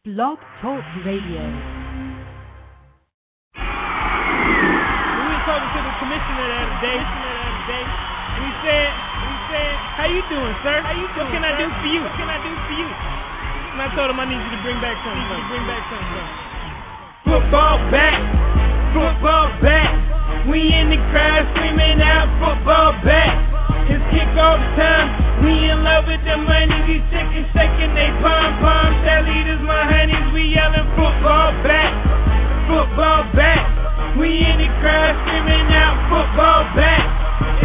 Blog Talk Radio. We were talking to the commissioner the other day. He said, he said, how you doing, sir? How you doing? What can I do for you? What can I do for you? And I told him I need you to bring back something. Bring, bring back something. Football back, football back. We in the crowd screaming out football back. It's kickoff time. We in love with the money. These chickens shaking they pom poms. That leaders, my honeys. We yelling football back, football back. We in the crowd screaming out football back.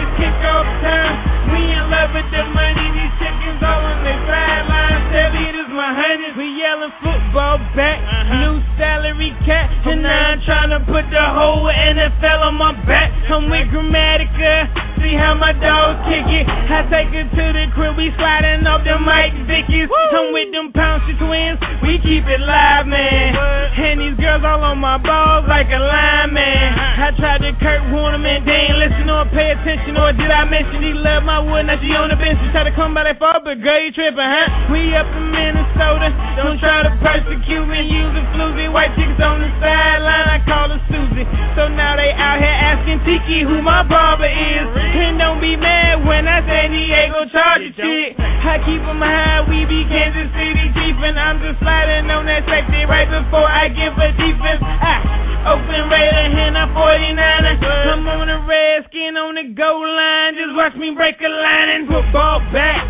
It's kickoff time. We in love with the money. These chickens all on their sidelines. That leaders, my honeys. We yelling football back. Uh-huh. New salary cap. And I'm trying to put the whole NFL on my back. I'm with Gramatica. See how my dogs kick it. I take it to the crib. We sliding off the Mike Vickies. I'm with them Pouncey twins. We keep it live, man. And these girls all on my balls like a lineman. Uh-huh. I tried to Kurt Warner, man. They ain't listen or pay attention. Or did I mention he love my wood? Now she on the bench. She try to come by that far, but girl, you tripping, huh? We up in Minnesota. Don't try to persecute me. Using floozy white chicks on the sideline. I call her Susie. So now they out here asking Tiki who my barber is. And don't be mad when I say Diego charge chick. I keep 'em high. We be Kansas City Chief. And I'm just sliding on that safety right before I give a defense. Ah, open Raider, and I'm 49er. I'm on the redskin on the goal line. Just watch me break a line and football back.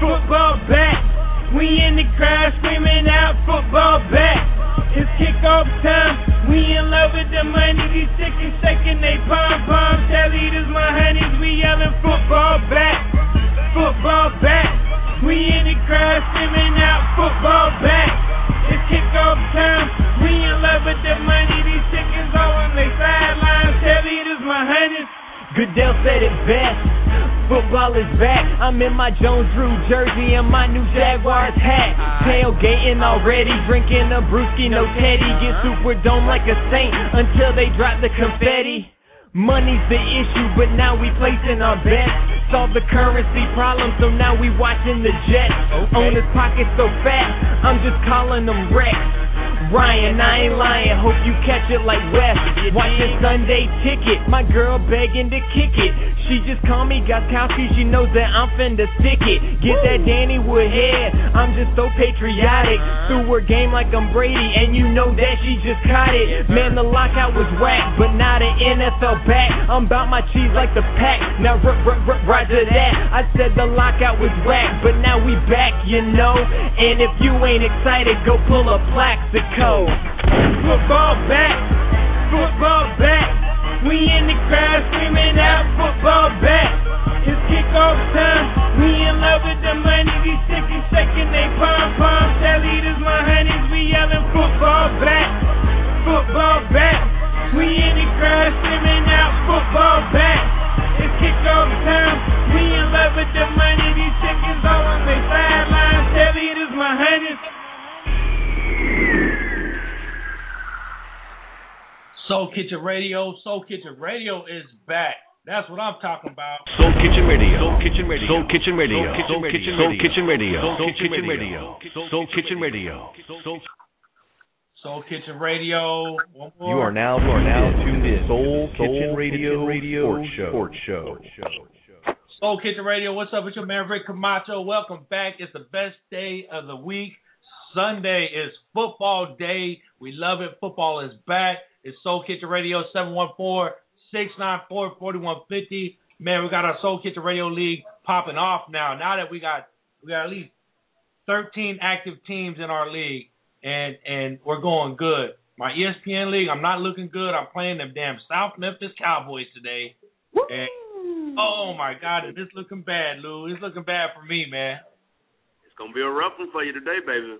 Football back. We in the crowd screaming out football back. It's kickoff time. We in love with the money. These chickens shaking they pom poms. Tell leaders, my honeys, we yelling football back. Football back. We in the crowd screaming out football back. It's kickoff time. We in love with the money. These chickens all on their sidelines. Tell leaders, my honeys. Goodell said it best. Football is back. I'm in my Jones Drew jersey and my new Jaguars hat. Tailgating already, drinking a brewski, no teddy. Get super dome like a saint until they drop the confetti. Money's the issue, but now we placing our bets. Solve the currency problem, so now we watching the Jets. Owners pockets so fat, I'm just calling them Rex. Ryan, I ain't lying, hope you catch it like West. Watching Sunday ticket, my girl begging to kick it. She just called me Gostkowski, she knows that I'm finna stick it. Get that Danny Woodhead, I'm just so patriotic. Uh-huh. Threw her game like I'm Brady, and you know that she just caught it. Man, the lockout was whack, but now the NFL back. I'm about my cheese like the pack. Now r- r- r- roger that. I said the lockout was whack, but now we back, you know. And if you ain't excited, go pull a Plaxico. Football back, football back. We in the crowd screaming out football back. It's kickoff time. We in love with the money. These chickens shaking they pom poms. Tell leaders, my honeys, we yelling football back, football back. We in the crowd screaming out football back. It's kickoff time. We in love with the money. These chickens all on their sidelines. Tell leaders, my honeys. Soul Kitchen Radio. Soul Kitchen Radio is back. That's what I'm talking about. Soul Kitchen Radio. Soul Kitchen Radio. Soul Kitchen Radio. Soul Kitchen Radio. Soul Kitchen Radio. Soul Kitchen Radio. Soul Soul Kitchen Radio. One more. You are now you are now tuned in Soul Kitchen Radio Radio Sports Show. Soul Kitchen Radio. What's up? It's your man Rick Camacho. Welcome back. It's the best day of the week. Sunday is football day. We love it. Football is back. It's Soul Kitchen Radio 714-694-4150. Man, we got our Soul Kitchen Radio League popping off now. Now that we got we got at least 13 active teams in our league and and we're going good. My ESPN league, I'm not looking good. I'm playing them damn South Memphis Cowboys today. And, oh my God, it's looking bad, Lou. It's looking bad for me, man. It's gonna be a rough one for you today, baby.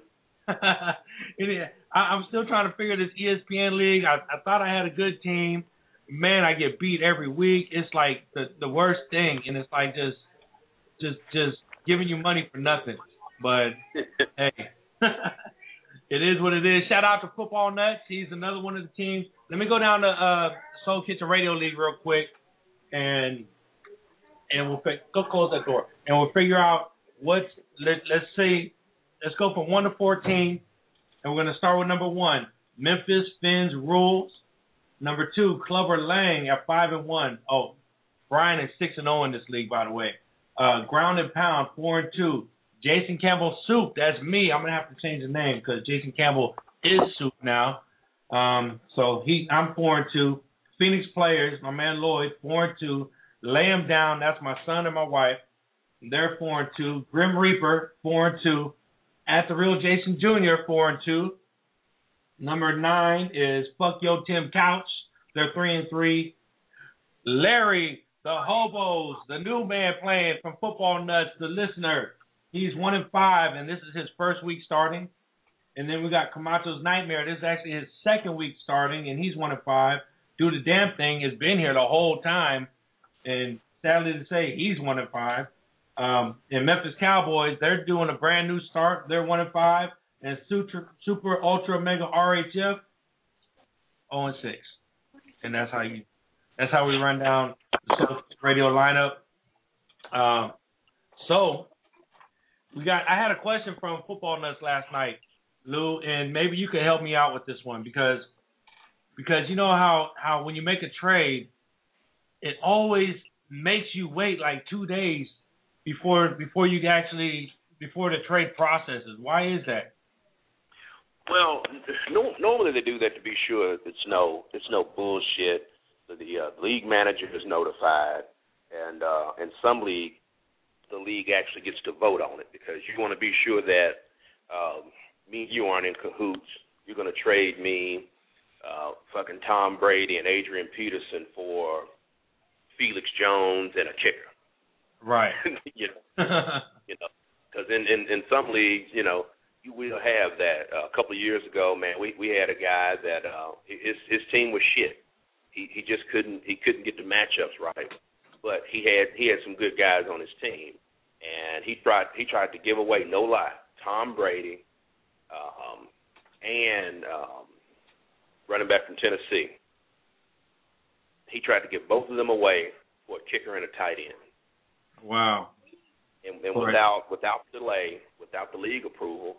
It I, I'm still trying to figure this ESPN league. I, I thought I had a good team. Man, I get beat every week. It's like the the worst thing, and it's like just just just giving you money for nothing. But hey, it is what it is. Shout out to Football Nuts. He's another one of the teams. Let me go down to uh, Soul Kitchen Radio League real quick, and and we'll fi- go close that door, and we'll figure out what's let, let's see. Let's go from one to fourteen. and we're gonna start with number one. Memphis Finns rules. Number two, Clover Lang at five and one. Oh, Brian is six and zero in this league, by the way. Uh, ground and pound four and two. Jason Campbell Soup, that's me. I'm gonna have to change the name because Jason Campbell is Soup now. Um, so he, I'm four and two. Phoenix players, my man Lloyd, four and two. Lay him down. That's my son and my wife. They're four and two. Grim Reaper, four and two. At the real Jason Jr., four and two. Number nine is Fuck Yo Tim Couch. They're three and three. Larry, the hobos, the new man playing from Football Nuts, the listener. He's one and five, and this is his first week starting. And then we got Camacho's Nightmare. This is actually his second week starting, and he's one and five. Do the damn thing has been here the whole time, and sadly to say, he's one and five. Um, and Memphis Cowboys, they're doing a brand new start. They're one and five, and Super Super Ultra Mega RHF, zero and six. And that's how you, that's how we run down the Radio lineup. Um, so we got. I had a question from Football Nuts last night, Lou, and maybe you could help me out with this one because because you know how how when you make a trade, it always makes you wait like two days before before you actually before the trade processes. Why is that? Well, no, normally they do that to be sure it's no it's no bullshit. The uh, league manager is notified, and uh, in some league, the league actually gets to vote on it because you want to be sure that um, me you aren't in cahoots. You're going to trade me, uh, fucking Tom Brady and Adrian Peterson for Felix Jones and a kicker. Right. you know, you know, because in, in in some leagues, you know, you will have that. Uh, a couple of years ago, man, we we had a guy that uh, his his team was shit. He he just couldn't he couldn't get the matchups right. But he had he had some good guys on his team, and he tried he tried to give away no lie Tom Brady, um, and um, running back from Tennessee. He tried to give both of them away for a kicker and a tight end. Wow. And, and without without delay, without the league approval,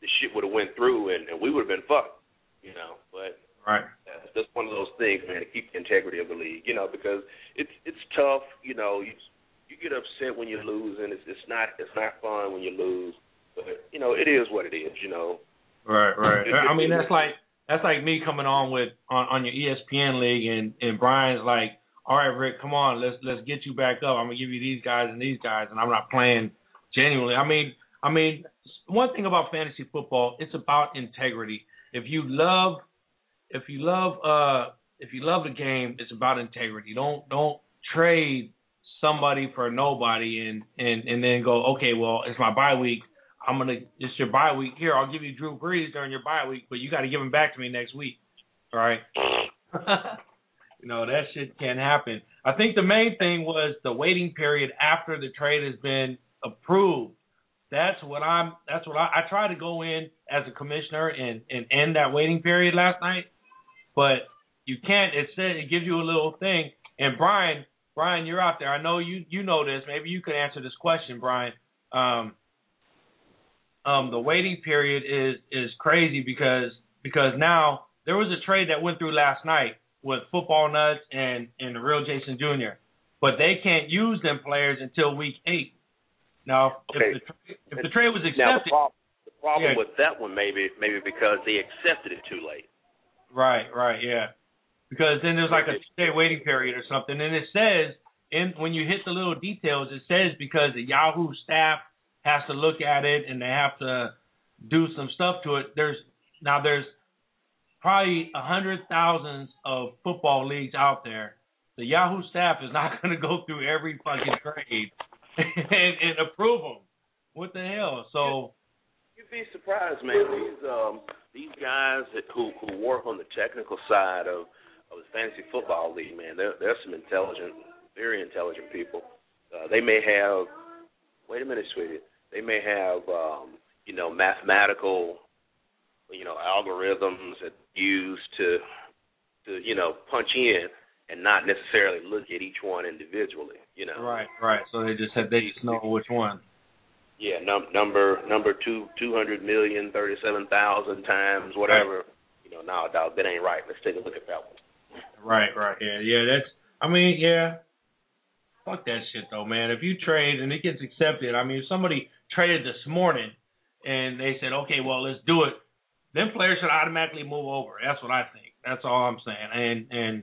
the shit would have went through, and, and we would have been fucked. You know, but right. That's just one of those things, man, to keep the integrity of the league. You know, because it's it's tough. You know, you you get upset when you lose, and it's it's not it's not fun when you lose. But you know, it is what it is. You know. Right, right. I mean, that's like that's like me coming on with on on your ESPN league, and and Brian's like, all right, Rick, come on, let's let's get you back up. I'm gonna give you these guys and these guys, and I'm not playing genuinely. I mean, I mean, one thing about fantasy football, it's about integrity. If you love, if you love, uh, if you love the game, it's about integrity. Don't don't trade somebody for nobody and and and then go, okay, well, it's my bye week. I'm gonna it's your bye week. Here, I'll give you Drew Brees during your bye week, but you got to give him back to me next week. All right. you know that shit can't happen. I think the main thing was the waiting period after the trade has been approved. That's what I'm. That's what I, I tried to go in as a commissioner and and end that waiting period last night, but you can't. It said it gives you a little thing. And Brian, Brian, you're out there. I know you you know this. Maybe you could answer this question, Brian. Um, um, the waiting period is is crazy because because now there was a trade that went through last night with Football Nuts and and the real Jason Jr. But they can't use them players until week eight. Now, okay. if, the, if the trade was accepted, now the, prob- the problem yeah. with that one maybe maybe because they accepted it too late. Right, right, yeah. Because then there's like a two-day waiting period or something, and it says in when you hit the little details, it says because the Yahoo staff has to look at it and they have to do some stuff to it. There's now there's probably a hundred thousands of football leagues out there. The Yahoo staff is not going to go through every fucking trade and, and approve them. What the hell? So you'd be surprised, man. These um these guys that who who work on the technical side of of the fantasy football league, man, they're they're some intelligent, very intelligent people. Uh, they may have. Wait a minute, sweetie. They may have um, you know mathematical you know algorithms that use to to you know punch in and not necessarily look at each one individually. You know. Right, right. So they just said they just know which one. Yeah, num- number number two two hundred million thirty seven thousand times whatever. Right. You know, no, dog, that ain't right. Let's take a look at that one. Right, right, yeah, yeah. That's. I mean, yeah. Fuck that shit though, man. If you trade and it gets accepted, I mean, if somebody traded this morning and they said, okay, well, let's do it, then players should automatically move over. That's what I think. That's all I'm saying. And and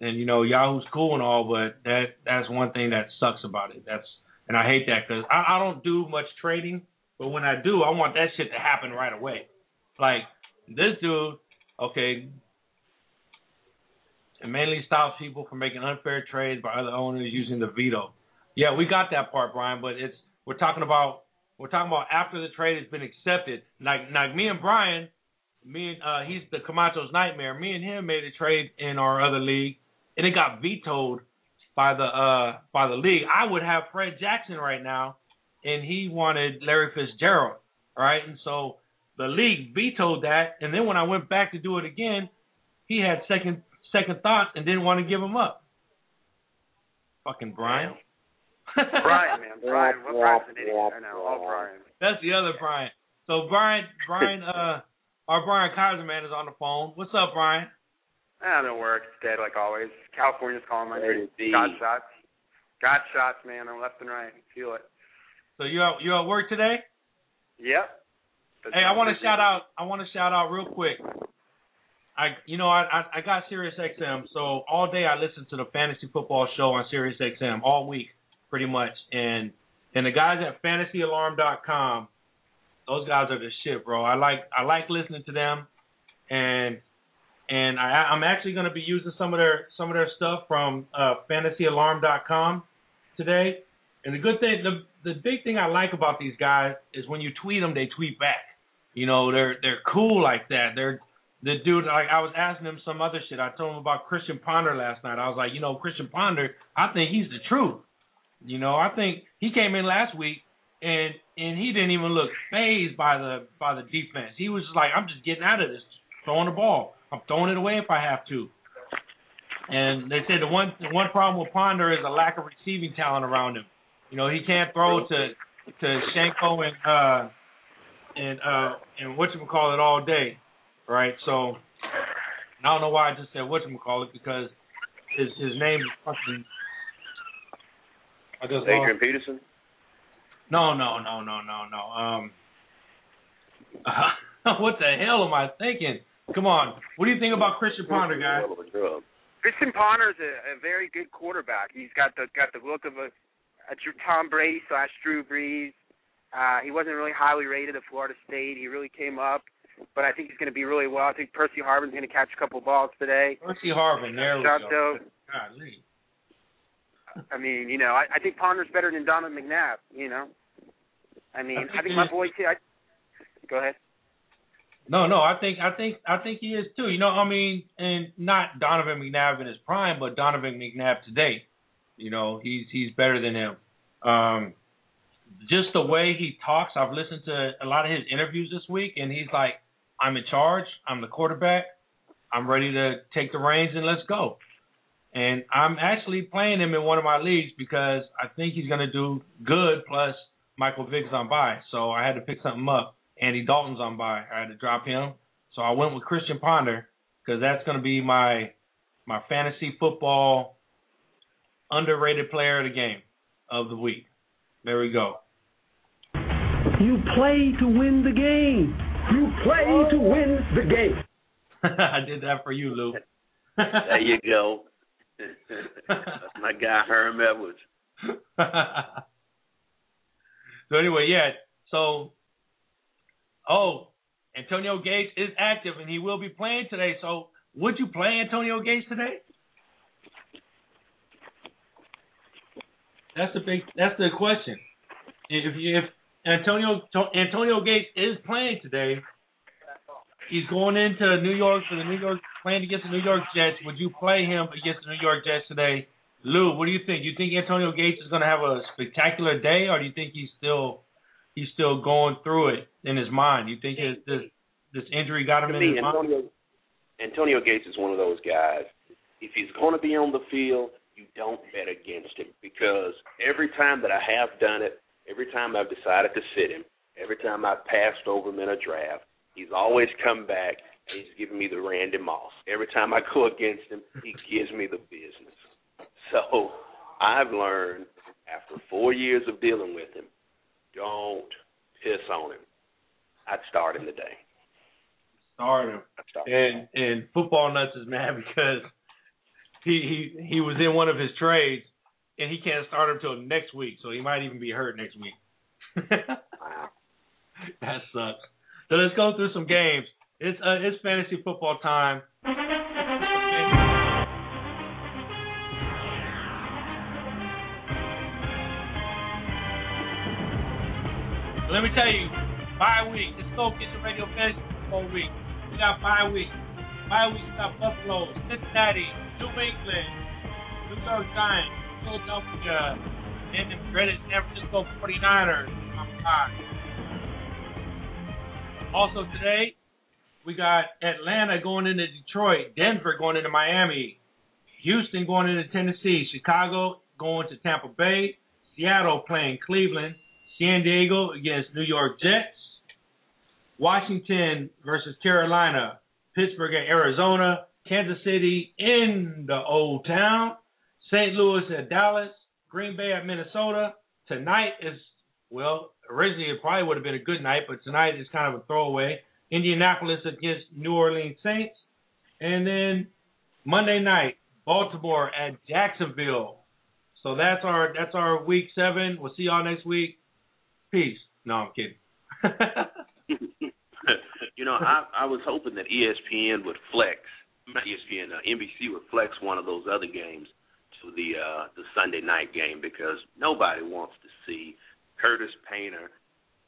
and you know, Yahoo's cool and all, but that that's one thing that sucks about it. That's and I hate that because I, I don't do much trading, but when I do, I want that shit to happen right away. Like this dude, okay, it mainly stops people from making unfair trades by other owners using the veto. Yeah, we got that part, Brian, but it's we're talking about we're talking about after the trade has been accepted. Like like me and Brian, me and uh he's the Camacho's nightmare. Me and him made a trade in our other league and it got vetoed by the uh by the league, I would have Fred Jackson right now, and he wanted Larry Fitzgerald, right? And so the league vetoed that, and then when I went back to do it again, he had second second thoughts and didn't want to give him up. Fucking Brian. Brian, man, Brian. What Brian's an idiot. I know, all Brian. That's the other Brian. So Brian, Brian, uh, our Brian Kaiser man is on the phone. What's up, Brian? Ah, no work. It's dead like always. California's calling my name. Got shots. Got shots, man. I'm left and right. Feel it. So you at you at work today? Yep. That's hey, I want to shout out. I want to shout out real quick. I, you know, I, I I got Sirius XM, so all day I listen to the fantasy football show on Sirius XM all week, pretty much. And and the guys at FantasyAlarm.com, those guys are the shit, bro. I like I like listening to them, and and I, I'm actually going to be using some of their some of their stuff from uh, FantasyAlarm.com today. And the good thing, the the big thing I like about these guys is when you tweet them, they tweet back. You know, they're they're cool like that. They're the dude. Like I was asking him some other shit. I told him about Christian Ponder last night. I was like, you know, Christian Ponder. I think he's the truth. You know, I think he came in last week and and he didn't even look phased by the by the defense. He was just like, I'm just getting out of this, throwing the ball. I'm throwing it away if I have to. And they said the one the one problem with Ponder is a lack of receiving talent around him. You know, he can't throw to to Shiancoe and uh and uh and what you call it all day, right? So I don't know why I just said what you call it because his his name is fucking. I just Adrian lost. Peterson. No, no, no, no, no, no. Um, uh, what the hell am I thinking? Come on. What do you think about Christian Ponder, guys? Christian Ponder is a, a very good quarterback. He's got the got the look of a, a Tom Brady slash Drew Brees. Uh, he wasn't really highly rated at Florida State. He really came up, but I think he's going to be really well. I think Percy Harvin's going to catch a couple balls today. Percy Harvin, there we Shot go. Golly. I mean, you know, I, I think Ponder's better than Donovan McNabb. You know, I mean, I think, my boy. I, go ahead. No, no, I think I think I think he is too. You know, I mean, and not Donovan McNabb in his prime, but Donovan McNabb today. You know, he's he's better than him. Um, just the way he talks, I've listened to a lot of his interviews this week, and he's like, "I'm in charge. I'm the quarterback. I'm ready to take the reins and let's go." And I'm actually playing him in one of my leagues because I think he's going to do good. Plus, Michael Vick's on bye, so I had to pick something up. Andy Dalton's on bye. I had to drop him, so I went with Christian Ponder because that's going to be my my fantasy football underrated player of the game of the week. There we go. You play to win the game. You play to win the game. I did that for you, Lou. there you go. my guy Herm Edwards. so anyway, yeah. So oh, Antonio Gates is active and he will be playing today. So would you play Antonio Gates today? That's the big. That's the question. If if Antonio Antonio Gates is playing today, he's going into New York for the New York playing against the New York Jets. Would you play him against the New York Jets today? Lou, what do you think? You think Antonio Gates is going to have a spectacular day, or do you think he's still he's still going through it in his mind. You think his, this this injury got him to in me, his Antonio, mind? Antonio Gates is one of those guys. If he's going to be on the field, you don't bet against him because every time that I have done it, every time I've decided to sit him, every time I've passed over him in a draft, he's always come back and he's giving me the Randy Moss. Every time I go against him, he gives me the business. So I've learned after four years of dealing with him, don't piss on him. I'd start him today. Start him. And and football nuts is mad because he he he was in one of his trades and he can't start him till next week, so he might even be hurt next week. wow. That sucks. So let's go through some games. It's uh, it's fantasy football time. Let me tell you, bye week. It's Soul Kitchen Radio Fantasy Football Week. We got bye week. Bye week, we got Buffalo, Cincinnati, New England, New York Giants, Philadelphia, and the dreaded San Francisco 49ers. Also today, we got Atlanta going into Detroit, Denver going into Miami, Houston going into Tennessee, Chicago going to Tampa Bay, Seattle playing Cleveland, San Diego against New York Jets, Washington versus Carolina, Pittsburgh at Arizona, Kansas City in the old town, St. Louis at Dallas, Green Bay at Minnesota. Tonight is, well, originally it probably would have been a good night, but tonight is kind of a throwaway. Indianapolis against New Orleans Saints. And then Monday night, Baltimore at Jacksonville. So that's our that's our week seven. We'll see y'all next week. Peace. No, I'm kidding. you know, I I was hoping that ESPN would flex, ESPN, uh, NBC would flex one of those other games to the uh the Sunday night game because nobody wants to see Curtis Painter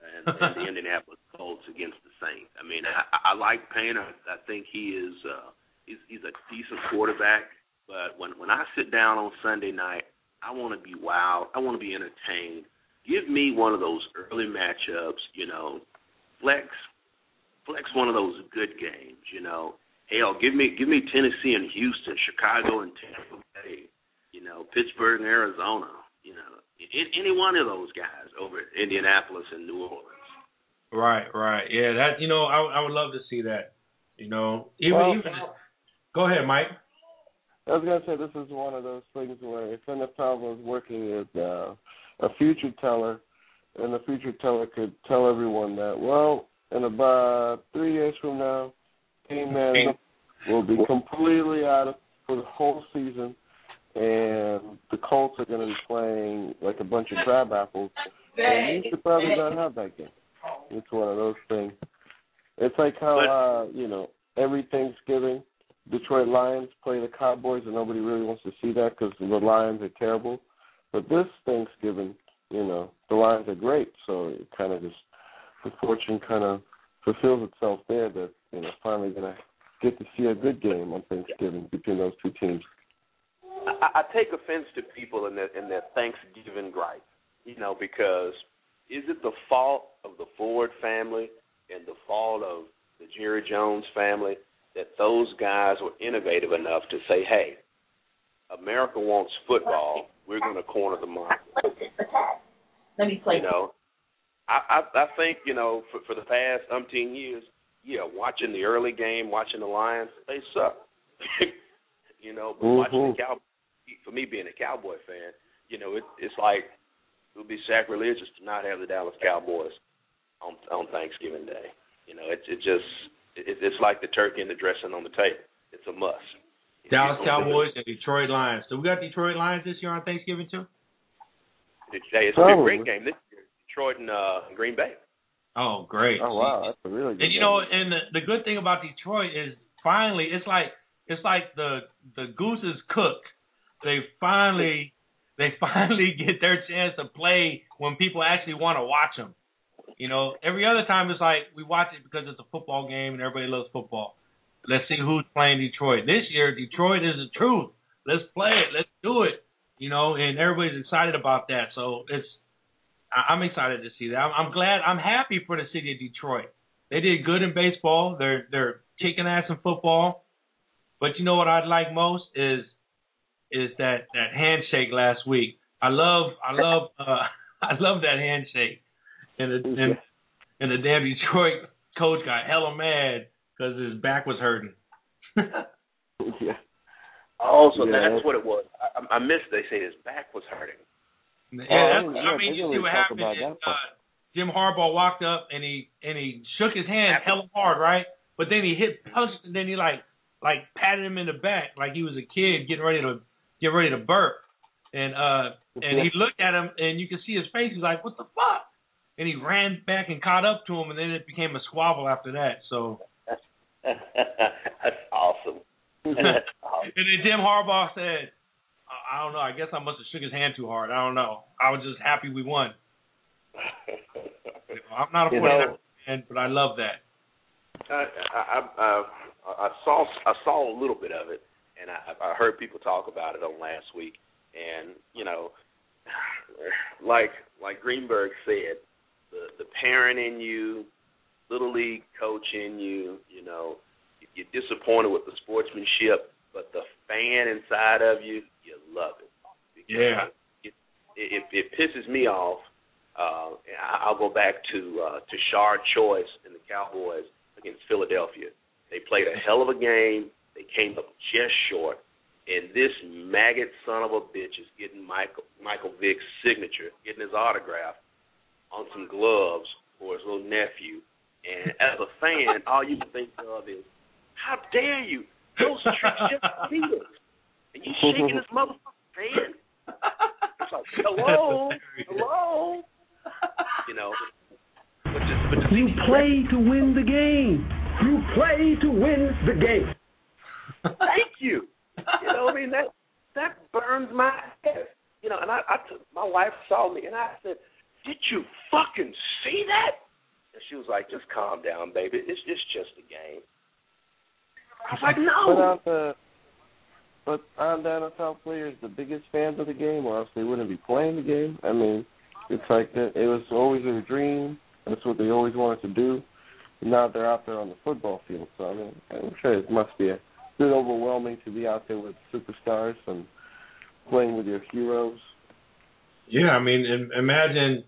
and, and the Indianapolis Colts against the Saints. I mean, I, I like Painter. I think he is uh he's he's a decent quarterback, but when when I sit down on Sunday night, I want to be wild. I want to be entertained give me one of those early matchups, you know, flex flex one of those good games, you know. Hell, give me give me Tennessee and Houston, Chicago and Tampa Bay, you know, Pittsburgh and Arizona, any one of those guys over at Indianapolis and New Orleans. Right, right, yeah. That you know, I I would love to see that. You know, even well, even. Go ahead, Mike. I was gonna say this is one of those things where if NFL was working with uh, a future teller, and the future teller could tell everyone that, well, in about three years from now, Team Man will be completely out of for the whole season, and the Colts are going to be playing like a bunch of crab apples. And you should probably not have that game. It's one of those things. It's like how uh, you know every Thanksgiving, Detroit Lions play the Cowboys, and nobody really wants to see that because the Lions are terrible. But this Thanksgiving, you know, the Lions are great, so it kind of just the fortune kind of fulfills itself there that you know finally gonna get to see a good game on Thanksgiving between those two teams. I, I take offense to people in that in that Thanksgiving gripe, you know, because is it the fault of the Ford family and the fault of the Jerry Jones family that those guys were innovative enough to say, "Hey, America wants football. We're going to corner the market." Let me play. You know, I I, I think you know for for the past umpteen years, yeah, watching the early game, watching the Lions, they suck. you know, but mm-hmm. watching the Cow for me being a Cowboy fan, you know, it, it's like it would be sacrilegious to not have the Dallas Cowboys on on Thanksgiving Day. You know, it's it just it, it's like the turkey and the dressing on the table. It's a must. Dallas Cowboys and Detroit Lions. So we got Detroit Lions this year on Thanksgiving too. It's, it's a great game this year. Detroit and uh, Green Bay. Oh, great! Oh wow, that's a really good. And you game. know, and the, the good thing about Detroit is finally, it's like it's like the the goose is cooked. They finally they finally get their chance to play when people actually want to watch them. You know, every other time it's like we watch it because it's a football game and everybody loves football. Let's see who's playing Detroit. This year, Detroit is the truth. Let's play it. Let's do it. You know, and everybody's excited about that. So it's, I'm excited to see that. I'm, glad. I'm happy for the city of Detroit. They did good in baseball. They're they're kicking ass in football. But you know what I'd like most is is that that handshake last week. I love I love uh I love that handshake. And the and, and the damn Detroit coach got hella mad because his back was hurting. yeah. Also, Yeah. that's what it was. I, I missed. They say his back was hurting. Yeah, Oh, yeah, I mean, you see what happened. about is, uh, Jim Harbaugh walked up and he and he shook his hand hella hard, right? But then he hit punched and then he like like patted him in the back like he was a kid getting ready to get ready to burp. And uh and he looked at him and you could see his face. He's like, "What the fuck?" And he ran back and caught up to him, and then it became a squabble after that. So that's awesome. That's awesome. And then Jim Harbaugh said, I, I don't know. I guess I must have shook his hand too hard. I don't know. I was just happy we won. I'm not a You 49 know- fan, but I love that. I, I, I, I saw I saw a little bit of it, and I, I heard people talk about it on last week. And you know, like like Greenberg said, the the parent in you, little league coach in you, you know, you're disappointed with the sportsmanship, but the fan inside of you, you love it. Yeah. It it, it pisses me off. Uh, I'll go back to uh, to Tashard Choice and the Cowboys against Philadelphia. They played a hell of a game. They came up just short, and this maggot son of a bitch is getting Michael Michael Vick's signature, getting his autograph on some gloves for his little nephew. And as a fan, all you can think of is, how dare you? Those tricks just beat us. And you shaking this motherfucking hand? It's like, hello, hello. You know, but just, but just You play to win the game. You play to win the game. Thank you. You know, I mean that that burns my head. You know, and I, I took, my wife saw me and I said, "Did you fucking see that?" And she was like, "Just calm down, baby. It's it's just a game." I was like, "No." aren't the but aren't the NFL players the biggest fans of the game, or else they wouldn't be playing the game? I mean, it's like that. It was always their dream. That's what they always wanted to do. And now they're out there on the football field. So I mean, I'm sure it must be a bit overwhelming to be out there with superstars and playing with your heroes. Yeah, I mean, imagine,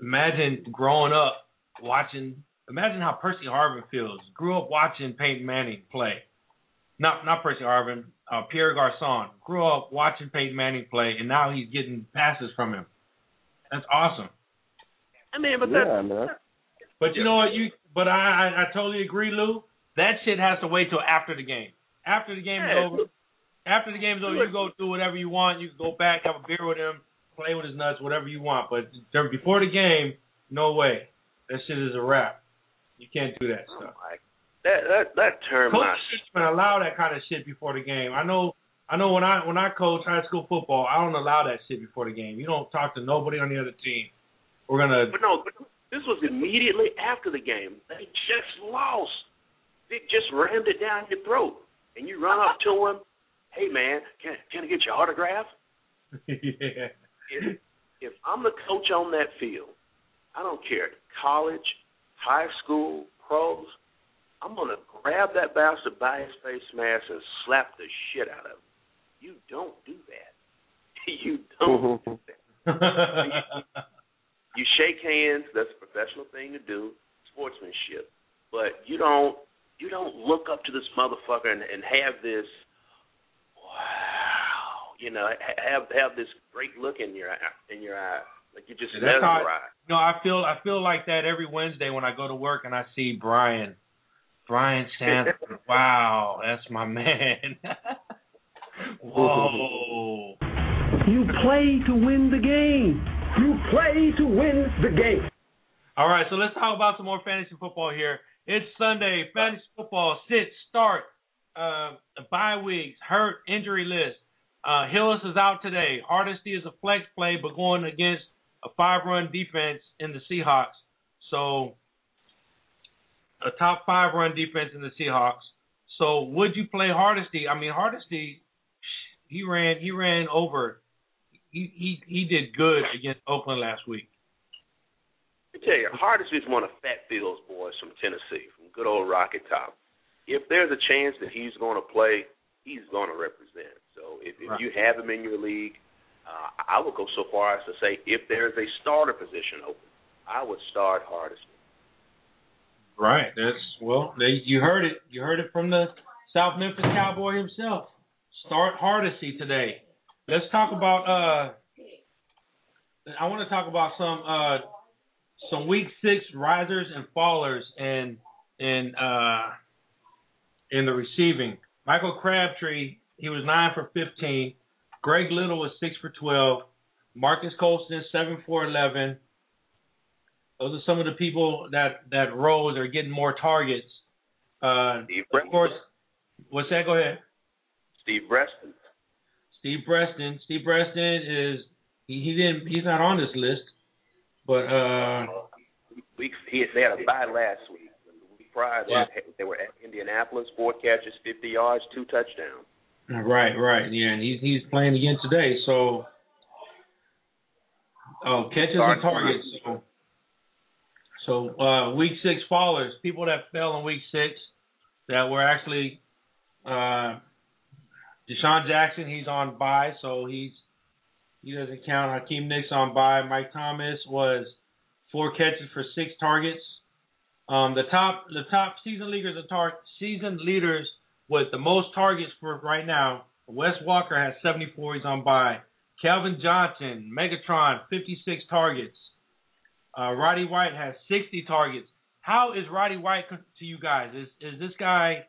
imagine growing up watching. Imagine how Percy Harvin feels. Grew up watching Peyton Manning play. Not not Percy Harvin, uh, Pierre Garcon. Grew up watching Peyton Manning play, and now he's getting passes from him. That's awesome. I mean, but yeah, that, I mean, But you know what? You but I, I I totally agree, Lou. That shit has to wait till after the game. After the game is over. After the game's over, you go do whatever you want. You can go back, have a beer with him, play with his nuts, whatever you want. But there- before the game, no way. That shit is a wrap. You can't do that oh, stuff. like that that that my Coaches shouldn't allow that kind of shit before the game. I know. I know when I when I coach high school football, I don't allow that shit before the game. You don't talk to nobody on the other team. We're gonna But no, but this was immediately after the game. They just lost. They just rammed it down your throat, and you run up to him. Hey man, can can I get your autograph? yeah. If, if I'm the coach on that field, I don't care college, high school, pros. I'm gonna grab that bastard by his face mask and slap the shit out of him. You don't do that. you don't do that. You shake hands. That's a professional thing to do. Sportsmanship. But you don't you don't look up to this motherfucker and, and have this wow, you know, have have this great look in your eye, in your eye, like you just Yeah, that's how I- mesmerized. No, I feel I feel like that every Wednesday when I go to work and I see Brian, Brian Stanford. wow, that's my man. Whoa. You play to win the game. You play to win the game. All right, so let's talk about some more fantasy football here. It's Sunday, fantasy football, sit, start, uh, bye weeks, hurt, injury list. Uh, Hillis is out today. Hardesty is a flex play, but going against a five-run defense in the Seahawks. So a top five-run defense in the Seahawks. So would you play Hardesty? I mean, Hardesty, he ran, he ran over. He he he did good against Oakland last week. Let me tell you, Hardesty is one of Fat Phil's boys from Tennessee, from good old Rocky Top. If there's a chance that he's going to play, he's going to represent. So if, if Right. you have him in your league, Uh, I would go so far as to say if there is a starter position open, I would start Hardesty. Right. That's well. They you heard it. You heard it from the South Memphis Cowboy himself. Start Hardesty today. Let's talk about. uh I want to talk about some uh some week six risers and fallers and in uh in the receiving. Michael Crabtree, he was nine for fifteen. Greg Little was six for twelve. Marques Colston seven for eleven. Those are some of the people that that rose are getting more targets. Uh, of course, what's that? Go ahead. Steve Breaston. Steve Breaston. Steve Breaston is he, he didn't he's not on this list, but uh, we he they had a bye last week. The week prior, Yeah. they, were at Indianapolis, four catches, fifty yards, two touchdowns. Right, right, yeah, and he's he's playing again today. So, oh, catches and targets. So, so uh, week six fallers, people that fell in week six, that were actually uh, DeSean Jackson. He's on bye, so he's he doesn't count. Hakeem Nicks on bye. Mike Thomas was four catches for six targets. Um, the top the top season leaders are tar- season leaders with the most targets for right now. Wes Welker has 74. He's on bye. Calvin Johnson, Megatron, 56 targets. Uh, Roddy White has 60 targets. How is Roddy White to you guys? Is is this guy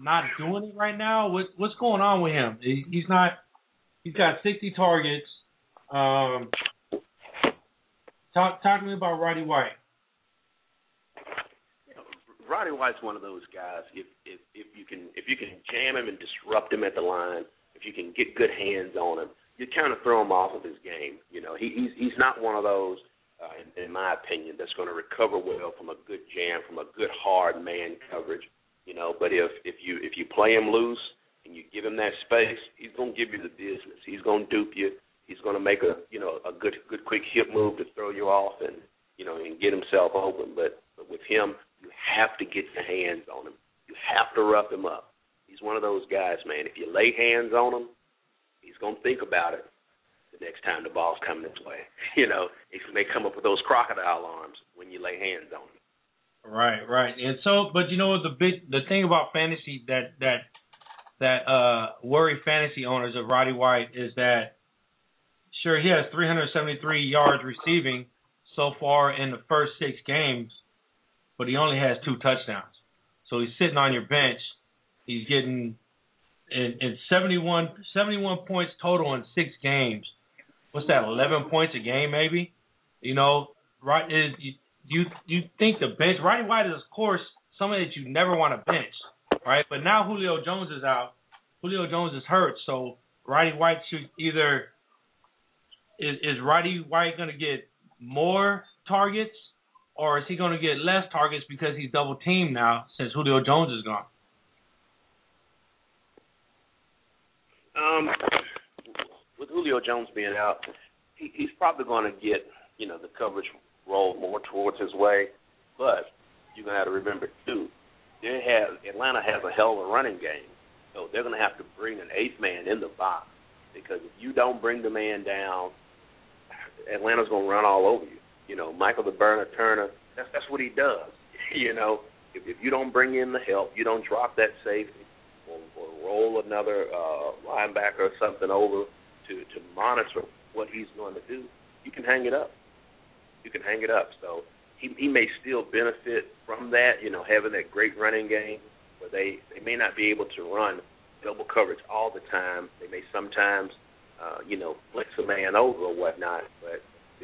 not doing it right now? What what's going on with him? He, he's not. He's got 60 targets. Um, talk talk to me about Roddy White. Roddy White's one of those guys. If if if you can if you can jam him and disrupt him at the line, if you can get good hands on him, you kind of throw him off of his game. You know, he, he's he's not one of those, uh, in, in my opinion, that's going to recover well from a good jam, from a good hard man coverage. You know, but if if you if you play him loose and you give him that space, he's going to give you the business. He's going to dupe you. He's going to make a you know a good good quick hip move to throw you off and you know and get himself open. But, but with him, you have to get your hands on him. You have to rough him up. He's one of those guys, man. If you lay hands on him, he's gonna think about it the next time the ball's coming his way. You know, he may come up with those crocodile arms when you lay hands on him. Right, right. And so, but you know the big the thing about fantasy that that that uh worry fantasy owners of Roddy White is that sure he has 373 yards receiving so far in the first six games, but he only has two touchdowns. So he's sitting on your bench. He's getting in, in 71 71 points total in six games. What's that? 11 points a game, maybe. You know, right? Is you you you think the bench? Roddy White is, of course, somebody that you never want to bench, right? But now Julio Jones is out. Julio Jones is hurt, so Roddy White should either is is Roddy White going to get more targets, or is he going to get less targets because he's double teamed now since Julio Jones is gone? Um, with Julio Jones being out, he, he's probably going to get you know the coverage rolled more towards his way. But you're going to have to remember too, they have Atlanta has a hell of a running game, so they're going to have to bring an eighth man in the box because if you don't bring the man down, Atlanta's going to run all over you. You know, Michael the Burner Turner, that's that's what he does. you know, if, if you don't bring in the help, you don't drop that safety or, or roll another uh, linebacker or something over to to monitor what he's going to do, you can hang it up. You can hang it up. So he he may still benefit from that, you know, having that great running game, but they they may not be able to run double coverage all the time. They may sometimes, uh, you know, flex a man over or whatnot, but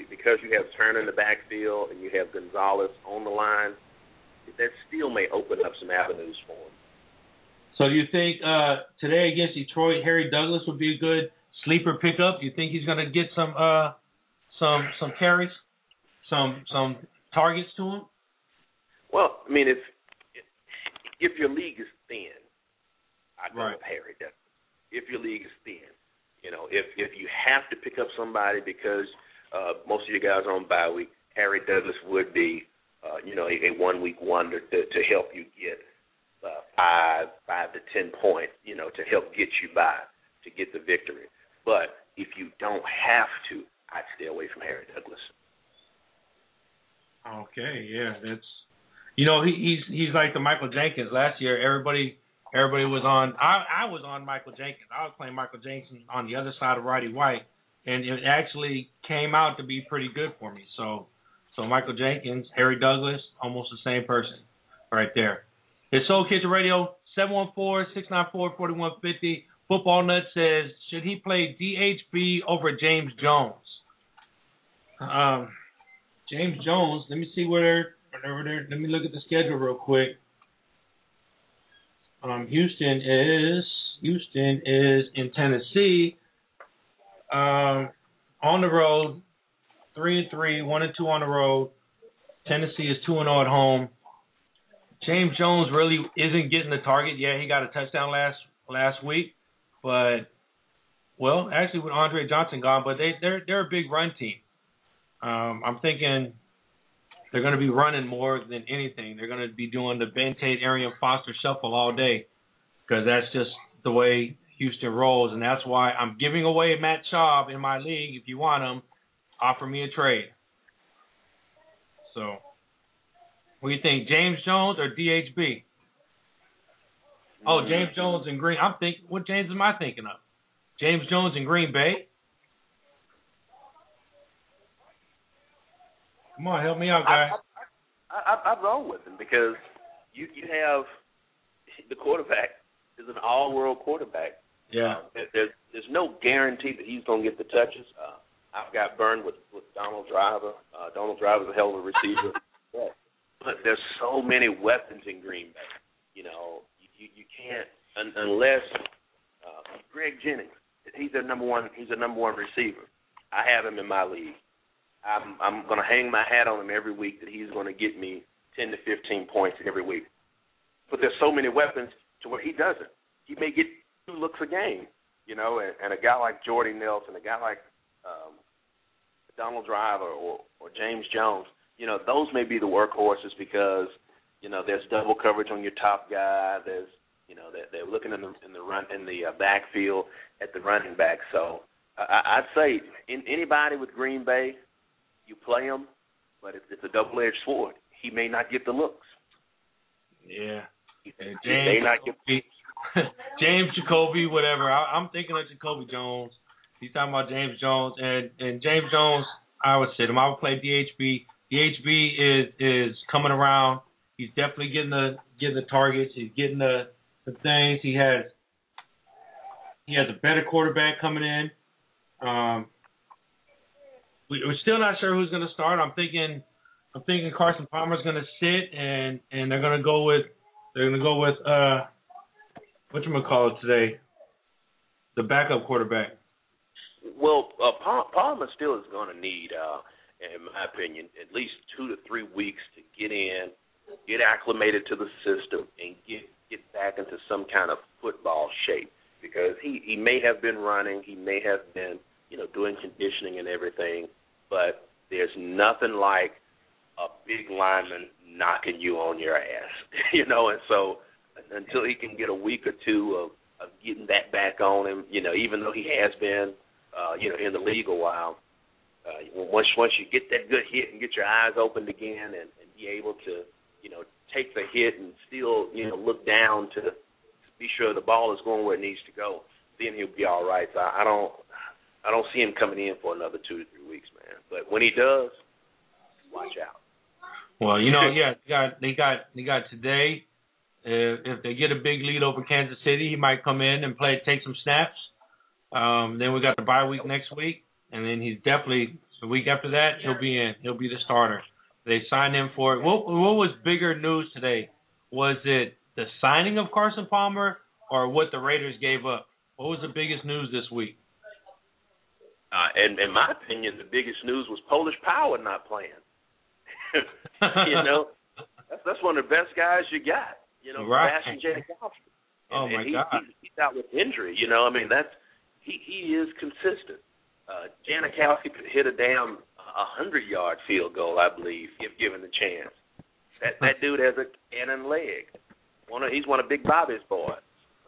because you have Turner in the backfield and you have Gonzalez on the line, that still may open up some avenues for him. So you think uh, today against Detroit, Harry Douglas would be a good sleeper pickup? You think he's going to get some uh, some some carries, some some targets to him? Well, I mean, if if your league is thin, I go Right. with Harry Douglas. If your league is thin, you know, if if you have to pick up somebody because uh, most of you guys are on bye week, Harry Douglas would be, uh, you know, a, a one week wonder to to help you get uh, five five to ten points, you know, to help get you by to get the victory. But if you don't have to, I'd stay away from Harry Douglas. Okay, yeah, that's you know he, he's he's like the Michael Jenkins last year. Everybody everybody was on. I I was on Michael Jenkins. I was playing Michael Jenkins on the other side of Roddy White, and it actually came out to be pretty good for me. So so Michael Jenkins, Harry Douglas, almost the same person, right there. It's Soul Kitchen Radio, 714-694-4150. Football Nut says, should he play DHB over James Jones? Um, James Jones, let me see where let me look at the schedule real quick. Um, Houston is Houston is in Tennessee. Um, on the road, three and three, one and two on the road. Tennessee is two and zero at home. James Jones really isn't getting the target. Yeah, he got a touchdown last last week, but well, actually with Andre Johnson gone, but they they're they're a big run team. Um, I'm thinking they're going to be running more than anything. They're going to be doing the Ben Tate, Arian Foster shuffle all day because that's just the way Houston rolls, and that's why I'm giving away Matt Schaub in my league. If you want him, offer me a trade. So, what do you think, James Jones or DHB? Oh, James Jones and Green. I'm thinking. What James am I thinking of? James Jones and Green Bay. Come on, help me out, guy. I, I, I, roll with him because you you have the quarterback is an all-world quarterback. Yeah. Uh, there's there's no guarantee that he's going to get the touches. Uh, I've got burned with with Donald Driver. Uh, Donald Driver's a hell of a receiver. but, but there's so many weapons in Green Bay. You know, you you can't un, unless uh, Greg Jennings. He's their number one. He's a number one receiver. I have him in my league. I'm I'm to hang my hat on him every week that he's to get me 10 to 15 points every week. But there's so many weapons to where he doesn't. He may get two looks a game, you know, and, and a guy like Jordy Nelson, a guy like um, Donald Driver or or James Jones, you know, those may be the workhorses because you know there's double coverage on your top guy. There's you know they're, they're looking in the in the run in the uh, backfield at the running back. So I, I'd say in, anybody with Green Bay, you play him, but it's, it's a double-edged sword. He may not get the looks. Yeah. James, he may not get James Jacoby, whatever. I, I'm thinking of Jacoby Jones. He's talking about James Jones and and James Jones. I would sit him. I would play DHB. DHB is is coming around. He's definitely getting the getting the targets. He's getting the the things. He has he has a better quarterback coming in. Um, we, we're still not sure who's going to start. I'm thinking, I'm thinking Carson Palmer's going to sit, and and they're going to go with they're going to go with uh, what you gonna call it today, the backup quarterback. Well, uh, Palmer still is going to need, uh, in my opinion, at least two to three weeks to get in, get acclimated to the system, and get get back into some kind of football shape. Because he he may have been running, he may have been you know doing conditioning and everything, but there's nothing like a big lineman knocking you on your ass, you know. And so until he can get a week or two of of getting that back on him, you know, even though he has been, uh, you know, in the league a while, uh, once once you get that good hit and get your eyes opened again and, and be able to, you know, take the hit and still, you know, look down to be sure the ball is going where it needs to go, then he'll be all right. So I, I don't, I don't see him coming in for another two to three weeks, man. But when he does, watch out. Well, you know, yeah, they got they got they got today. If, if they get a big lead over Kansas City, he might come in and play, take some snaps. Um, then we got the bye week next week, and then he's definitely the week after that he'll be in. He'll be the starter. They signed him for it. What, what was bigger news today? Was it the signing of Carson Palmer or what the Raiders gave up? What was the biggest news this week? Uh, and in my opinion, the biggest news was Polish Power not playing. you know, that's that's one of the best guys you got. You know, right. Sebastian Janikowski. Oh my and he, God. He, he's out with injury. You know, I mean that's he he is consistent. Uh, Janikowski could hit a damn a hundred yard field goal, I believe, if given the chance. That that dude has a cannon leg. One of he's one of Big Bobby's boys.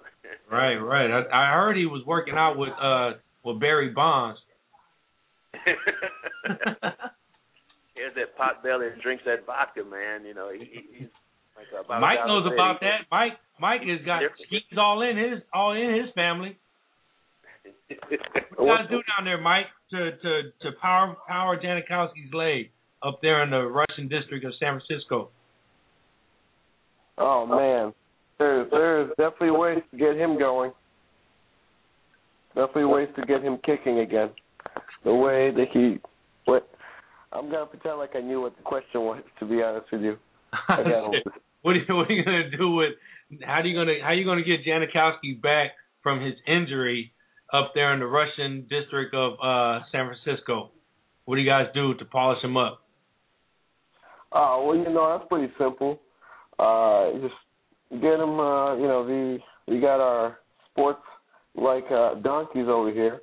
right, right. I, I heard he was working out with uh with Barry Bonds. he has that pot belly and drinks that vodka, man. You know, he, he's like about Mike knows thousand about that. Mike Mike has got schemes all in his all in his family. What you guys do down there, Mike, to to to power power Janikowski's leg up there in the Russian district of San Francisco? Oh man, there's there's definitely ways to get him going. Definitely ways to get him kicking again. The way that he, what? I'm gonna pretend like I knew what the question was. To be honest with you, I got what are you what are you gonna do with how are you gonna how are you gonna get Janikowski back from his injury up there in the Russian district of uh San Francisco? What do you guys do to polish him up? Oh well, you know that's pretty simple. Uh, just get him. Uh, you know, the we got our sports like uh, donkeys over here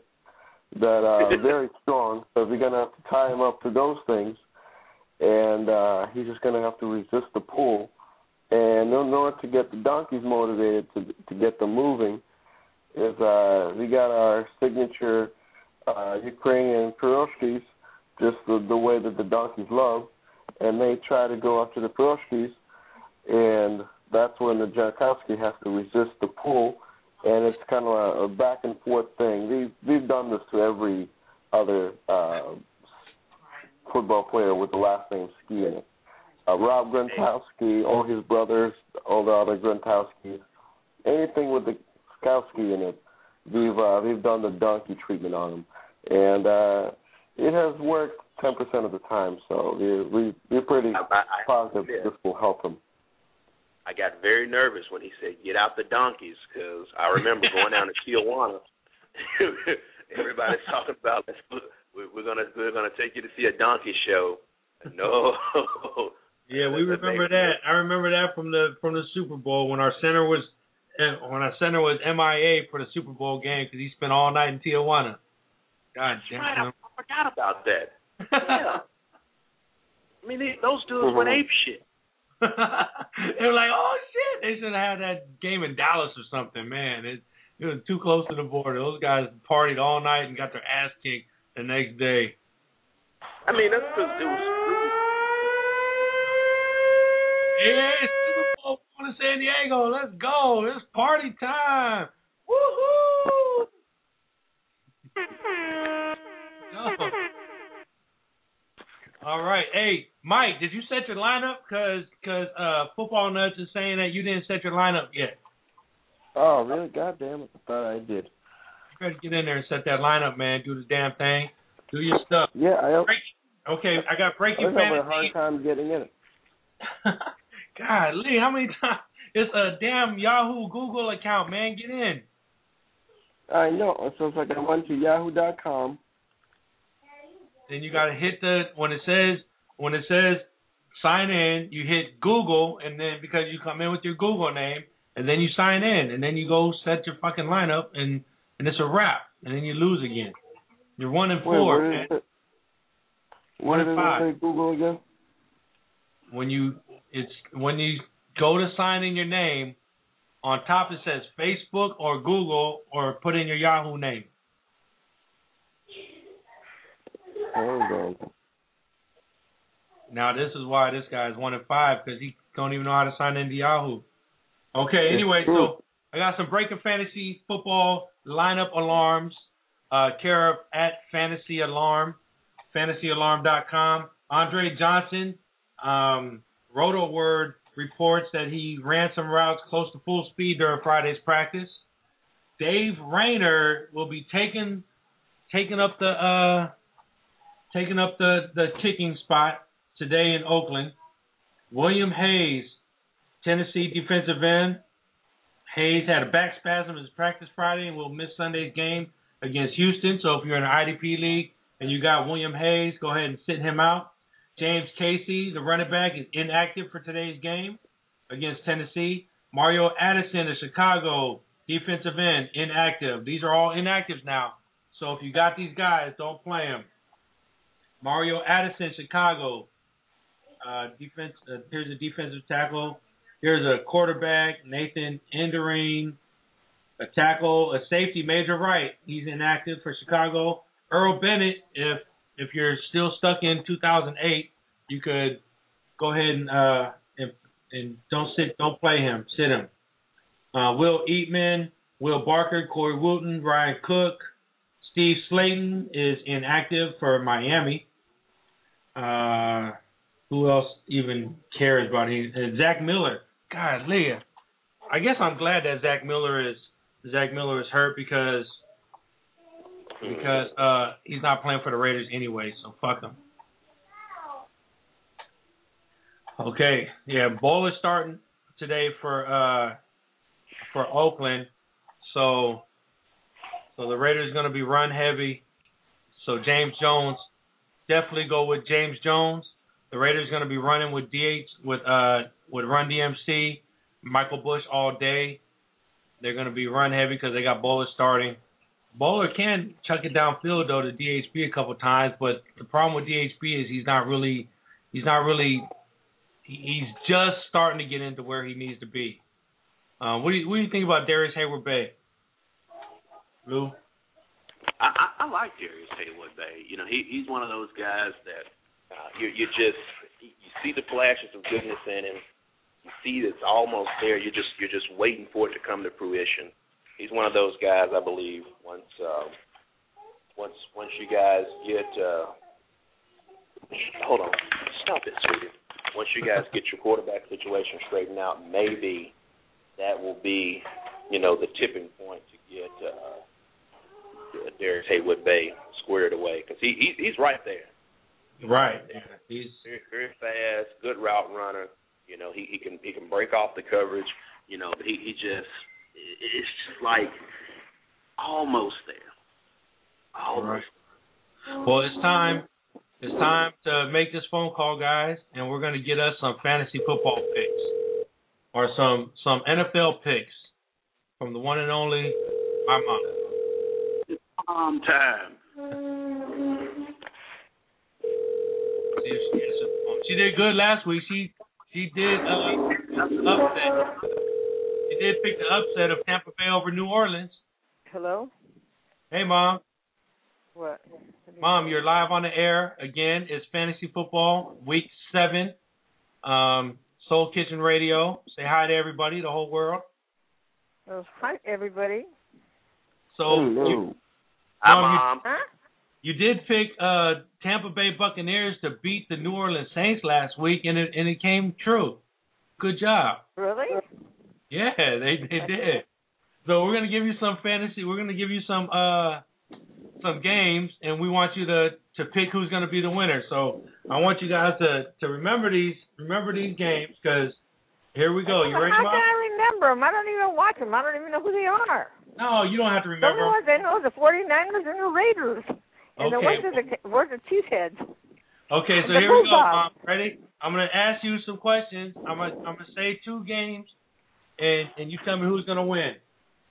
that are very strong. So we're gonna have to tie him up to those things, and uh, he's just gonna have to resist the pull. And in order to get the donkeys motivated to to get them moving, is uh, we got our signature uh, Ukrainian piroshkis, just the, the way that the donkeys love, and they try to go up to the piroshkis, and that's when the Jankowski has to resist the pull, and it's kind of a, a back and forth thing. We've we've done this to every other uh, football player with the last name Ski in it. Uh, Rob Gronkowski, all his brothers, all the other Gronkowskis, anything with the Skowski in it, we've uh, we've done the donkey treatment on him, and uh, it has worked ten percent of the time. So we we we're pretty I, I, positive yeah. this will help him. I got very nervous when he said, "Get out the donkeys," because I remember going down to Tijuana. Everybody's talking about we're we're gonna we're gonna take you to see a donkey show. No. Yeah, we remember that. I remember that from the from the Super Bowl when our center was uh, when our center was MIA for the Super Bowl game because he spent all night in Tijuana. God damn. Right, I. I forgot about that. Yeah. I mean, they, those dudes went ape shit. They were like, "Oh shit!" They should have had that game in Dallas or something. Man, it, it was too close to the border. Those guys partied all night and got their ass kicked the next day. I mean, that's because it was. Yeah, it's Super Bowl going to San Diego. Let's go. It's party time. Woohoo! All right. Hey, Mike, did you set your lineup? Cause, cause uh, football nuts is saying that you didn't set your lineup yet. Oh, really? God damn it! I thought I did. You better get in there and set that lineup, man. Do the damn thing. Do your stuff. Yeah, I. Break, okay, I got breaking was having a hard time getting in it. God, Lee, how many times? It's a damn Yahoo Google account, man. Get in. I know. So it's like I went to Yahoo.com. Then you gotta hit the when it says when it says sign in, you hit Google, and then because you come in with your Google name, and then you sign in, and then you go set your fucking lineup, and and it's a wrap, and then you lose again. You're one and Wait, four, what man. it? One and five. Google again? When you it's when you go to sign in your name, on top it says Facebook or Google or put in your Yahoo name. Now this is why this guy is one and five because he don't even know how to sign into Yahoo. Okay, anyway, so I got some breaking fantasy football lineup alarms. Uh, care of at Fantasy Alarm, FantasyAlarm.com. Andre Johnson, um, Rotoworld reports that he ran some routes close to full speed during Friday's practice. Dave Rayner will be taking taking up the uh, taking up the, the kicking spot today in Oakland. William Hayes, Tennessee defensive end. Hayes had a back spasm in his practice Friday and will miss Sunday's game against Houston. So if you're in an IDP league and you got William Hayes, go ahead and sit him out. James Casey, the running back, is inactive for today's game against Tennessee. Mario Addison of Chicago, defensive end, inactive. These are all inactives now. So if you got these guys, don't play them. Mario Addison, Chicago. Uh, defense. Uh, here's a defensive tackle. Here's a quarterback, Nathan Enderle. a tackle, a safety, Major Wright. He's inactive for Chicago. Earl Bennett, if if you're still stuck in 2008, you could go ahead and uh and, and don't sit, don't play him, sit him. Uh, Will Eatman, Will Barker, Corey Wootton, Ryan Cook, Steve Slaton is inactive for Miami. Uh, who else even cares about him? And Zach Miller. God, Leah. I guess I'm glad that Zach Miller is Zach Miller is hurt because because uh he's not playing for the Raiders anyway, so fuck him. Okay, yeah, Bowl is starting today for uh for Oakland, so so the Raiders going to be run heavy. So James Jones, definitely go with James Jones. The Raiders going to be running with DH with uh with Run DMC, Michael Bush all day. They're going to be run heavy because they got Boller starting. Boller can chuck it downfield though to DHB a couple times, but the problem with DHB is he's not really he's not really he's just starting to get into where he needs to be. Uh, what do you what do you think about Darrius Heyward-Bey? Lou? I, I, like Darrius Heyward-Bey. You know, he he's one of those guys that uh, you you just you see the flashes of goodness in him. You see that it's almost there. You're just you're just waiting for it to come to fruition. He's one of those guys. I believe once uh, once once you guys get uh, hold on, stop it, sweetie. Once you guys get your quarterback situation straightened out, maybe that will be you know the tipping point to get. Uh, Darrius Heyward-Bey squared away because he, he he's right there. Right. He's very, very fast, good route runner. You know, he he can he can break off the coverage. You know, but he he just it's just like almost there. Almost. Right. Well, it's time. It's time to make this phone call, guys, and we're going to get us some fantasy football picks or some some NFL picks from the one and only my mom. Mom time. She did good last week. She she did uh, upset. She did pick the upset of Tampa Bay over New Orleans. Hello. Hey, mom. What? Mom, you're live on the air again. It's fantasy football week seven. Um, Soul Kitchen Radio. Say hi to everybody, the whole world. Oh, hi, everybody. So Hello. you, Hi, Mom, you- mom. Huh? You did pick uh, Tampa Bay Buccaneers to beat the New Orleans Saints last week, and it and it came true. Good job. Really? Yeah, they they did. So we're gonna give you some fantasy. We're gonna give you some uh some games, and we want you to to pick who's gonna be the winner. So I want you guys to to remember these remember these games because here we go. You ready, How Mom? can I remember them? I don't even watch them. I don't even know who they are. No, you don't have to The remember. only ones I know the 49ers and the Raiders. And the Okay. ones are the where's the Cheeseheads? Okay, so The here we go. Mom. Ready? I'm gonna ask you some questions. I'm gonna I'm gonna say two games, and and you tell me who's gonna win.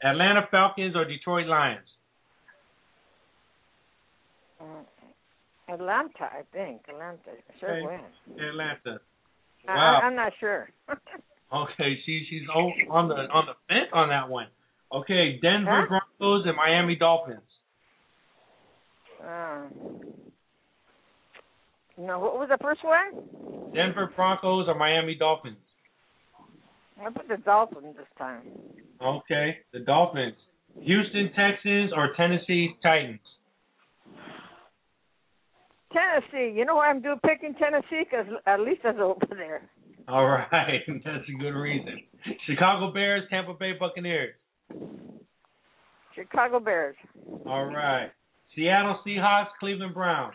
Atlanta Falcons or Detroit Lions? Mm, Atlanta, I think. Atlanta. Sure Okay. win. Atlanta. Wow. I, I'm not sure. Okay, she she's on the on the fence on that one. Okay, Denver Huh? Broncos and Miami Dolphins. um, no, what was the first one? Denver Broncos or Miami Dolphins. I put the Dolphins this time. Okay, the Dolphins. Houston Texans or Tennessee Titans. Tennessee. You know why I'm doing picking Tennessee? Because at least it's over there. All right, that's a good reason. Chicago Bears, Tampa Bay Buccaneers. Chicago Bears. All right. Seattle Seahawks, Cleveland Browns.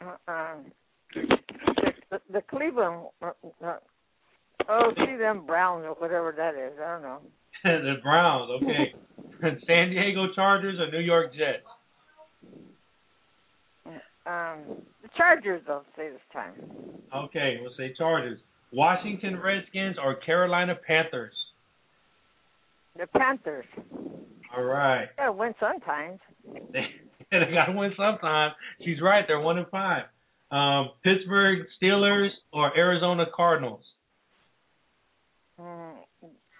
Uh, um, the, the, Cleveland. Uh, uh, oh, Cleveland Browns or whatever that is. I don't know. the Browns, okay. San Diego Chargers or New York Jets. Um, the Chargers, I'll say this time. Okay, we'll say Chargers. Washington Redskins or Carolina Panthers. The Panthers. All right. Gotta win sometimes. They, they got to win sometime. She's right. They're one and five. Um, Pittsburgh Steelers or Arizona Cardinals. Mm,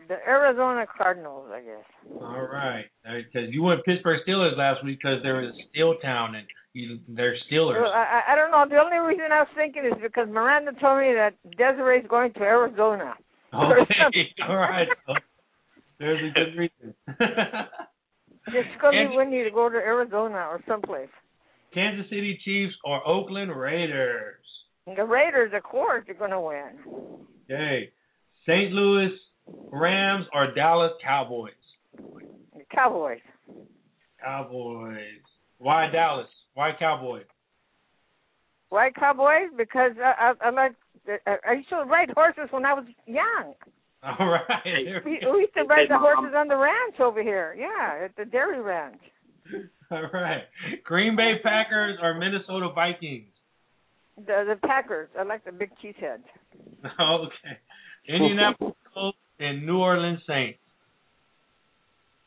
the Arizona Cardinals, I guess. All right, because you went Pittsburgh Steelers last week because there was Steel Town and you, they're Steelers. Well, I, I don't know. The only reason I was thinking is because Miranda told me that Desiree's going to Arizona. Okay, all right. There's a good reason. it's going to be windy to go to Arizona or someplace. Kansas City Chiefs or Oakland Raiders. The Raiders, of course, are going to win. Okay. St. Louis Rams or Dallas Cowboys? Cowboys. Cowboys. Why Dallas? Why Cowboys? Why Cowboys? Because I, I, I like. I used to ride horses when I was young. All right. We, we used to ride the horses on the ranch over here. Yeah, at the dairy ranch. All right. Green Bay Packers or Minnesota Vikings? The the Packers. I like the big cheeseheads. okay. Indianapolis Colts and New Orleans Saints.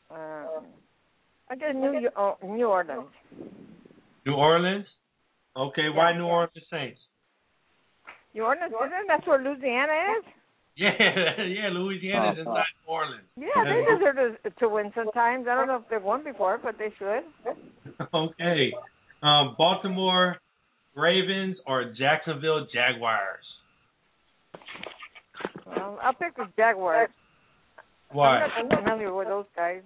Uh, I guess New oh, New Orleans. New Orleans. Okay. Why New Orleans Saints? New Orleans. Isn't that where Louisiana is? Yeah, yeah. Louisiana is inside New Orleans. Yeah, they deserve to, to win sometimes. I don't know if they've won before, but they should. okay. Um, Baltimore Ravens or Jacksonville Jaguars? Well, I'll pick the Jaguars. Why? I'm not familiar with those guys.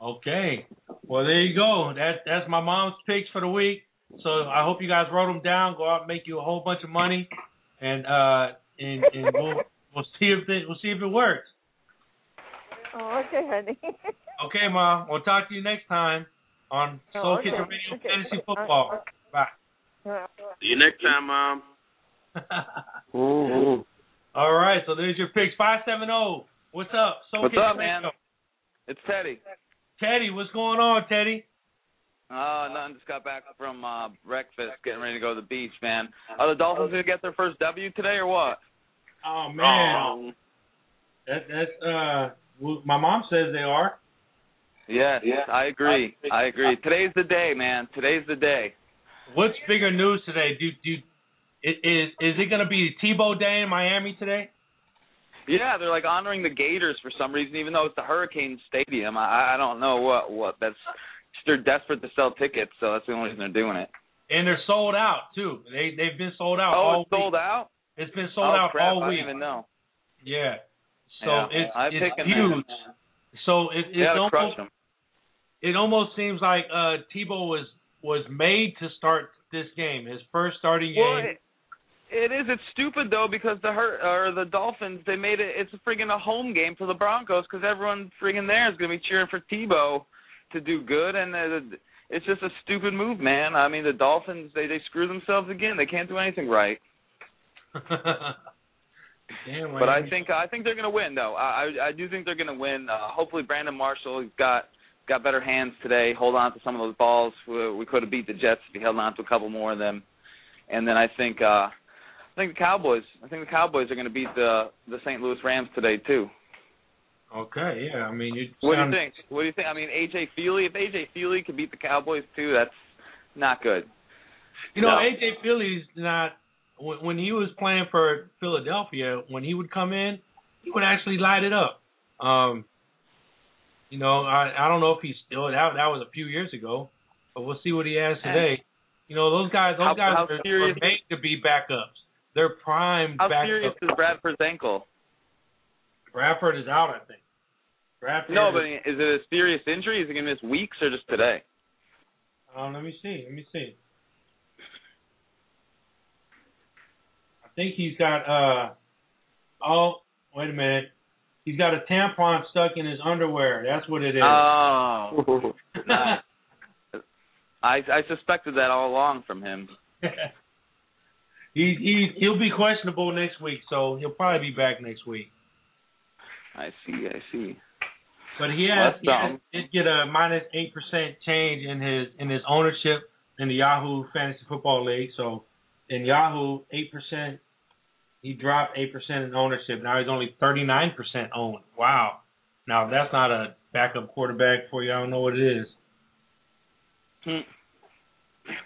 Okay. Well, there you go. That that's my mom's picks for the week. So I hope you guys wrote them down. Go out and make you a whole bunch of money, and uh, and, and we'll we'll see if it we'll see if it works. Oh, okay, honey. okay, mom. We'll talk to you next time on oh, Soul oh, okay. Kitchen Radio okay. Fantasy uh, Football. Uh, Bye. Uh, see you next time, mom. mm-hmm. All right, so there's your picks. Five seven zero. What's up? Soul What's Kitchen up, man? It's Teddy. Teddy, what's going on, Teddy? Uh, nothing. Just got back from uh breakfast, getting ready to go to the beach, man. Are the Dolphins gonna get their first W today or what? Oh man, that that's uh, well, my mom says they are. Yes, I agree. I agree. Today's the day, man. Today's the day. What's bigger news today? Do do is is it gonna be Tebow Day in Miami today? Yeah, they're like honoring the Gators for some reason, even though it's the Hurricane Stadium. I I don't know what what that's. They're desperate to sell tickets, so that's the only reason they're doing it. And they're sold out too. They they've been sold out. Oh, all it's sold week. out. It's been sold oh, out crap, all I week. didn't even know. Yeah. So Yeah, it's I'm it's huge. So it it's almost it almost seems like uh Tebow was was made to start this game, his first starting Well, game. it, it is. It's stupid though because the hurt or the Dolphins they made it. It's a friggin' a home game for the Broncos because everyone friggin' there is gonna be cheering for Tebow to do good, and uh, it's just a stupid move, man. I mean, the Dolphins they they screw themselves again. They can't do anything right. Damn, But I think I think they're gonna win though. I I, I do think they're gonna win. Uh, hopefully Brandon Marshall he's got got better hands today. Hold on to some of those balls. We, we could have beat the Jets if he held on to a couple more of them. And then I think uh I think the Cowboys. I think the Cowboys are gonna beat the the St. Louis Rams today too. Okay, yeah. I mean, you What do you think? What do you think? I mean, AJ Feeley. If AJ Feeley could beat the Cowboys too, that's not good. You know, No. AJ Feeley's not when, he was playing for Philadelphia. When he would come in, he would actually light it up. Um, you know, I I don't know if he's still that that was a few years ago, but we'll see what he has today. You know, those guys those How- guys how are, are made to be backups. They're prime How backups. serious is Bradford's ankle? Bradford is out, I think. No, but is it a serious injury? Is he gonna miss weeks or just today? Um, let me see. Let me see. I think he's got uh oh wait a minute. He's got a tampon stuck in his underwear. That's what it is. Oh, nice. I I suspected that all along from him. he he he'll be questionable next week, so he'll probably be back next week. I see, I see. But he has, he has did get a minus eight percent change in his in his ownership in the Yahoo Fantasy Football League. So in Yahoo, eight percent he dropped eight percent in ownership. Now he's only thirty nine percent owned. Wow. Now if that's not a backup quarterback for you, I don't know what it is. Hmm.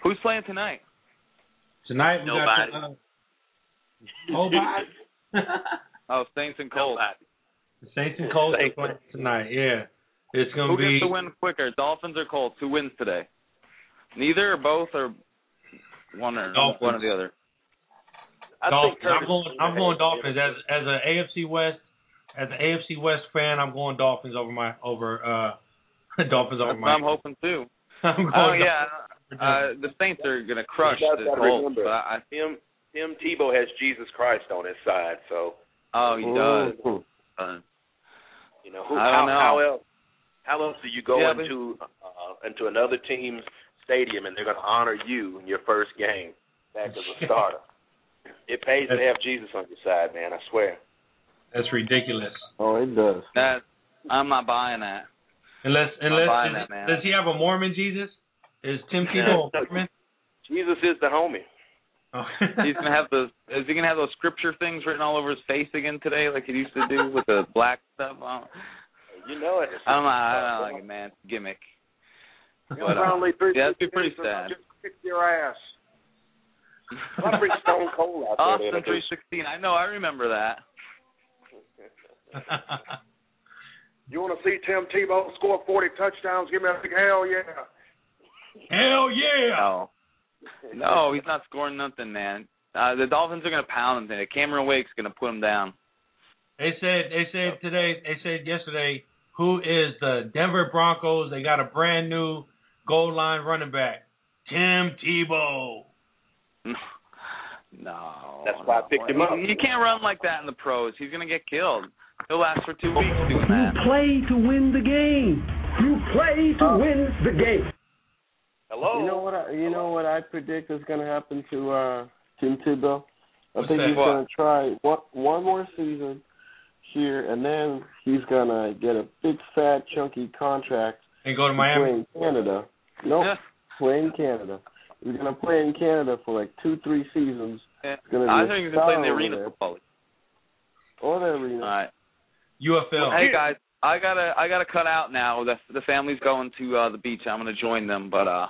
Who's playing tonight? Tonight we Nobody. got the, uh, nobody. Oh, Saints and Colts. The Saints and Colts Saints. are playing tonight. Yeah, it's gonna Who be. gets the win quicker, Dolphins or Colts? Who wins today? Neither or both or one or Dolphins. one or the other. I Dolphins. Think I'm going. I'm going Dolphins as as an AFC West as an AFC West fan. I'm going Dolphins over my over uh Dolphins over That's what my. I'm hoping too. I'm going Oh yeah, uh, the Saints are gonna crush You the Colts, but I, I Tim Tim Tebow has Jesus Christ on his side, so oh he does. Uh, you know who, I how, don't know. how else how else do you go Yeah, but- into uh, into another team's stadium and they're going to honor you in your first game back as a starter? It pays to have Jesus on your side, man. I swear. That's ridiculous. Oh, it does. that I'm not buying that. Unless I'm unless buying that, man. does he have a Mormon Jesus? Is Tim Tebow a Mormon? Jesus is the homie. Oh. He's gonna have those. Is he gonna have those scripture things written all over his face again today, like he used to do with the black stuff? on? You know it. I don't know. I don't like it, man. It's a gimmick. But, uh, three yeah, that'd be pretty sad. Just kick your ass. I'll Stone Cold out there. Austin then. 316. I know. I remember that. You want to see Tim Tebow score 40 touchdowns? Give me a big hell yeah. Hell yeah! No, no, he's not scoring nothing, man. Uh, the Dolphins are gonna pound him today. Cameron Wake's gonna put him down. They said they said today they said yesterday who is the Denver Broncos? They got a brand new goal line running back, Tim Tebow. No. That's why I picked him up. He, he can't run like that in the pros. He's gonna get killed. He'll last for two weeks doing You play to win the game. You play to win the game. Hello. You know what? I, you know what I predict is going to happen to uh, Tim Tebow. I What's think he's going to try one one more season here, and then he's going to get a big fat chunky contract And go to to Miami. play in Canada. Nope, play in Canada. He's going to play in Canada for like two, three seasons. Yeah. gonna be I a think he's gonna play in the arena over there. football. Or the arena. All right. UFL. Hey guys, I gotta I gotta cut out now. The the family's going to uh the beach. I'm gonna join them, but uh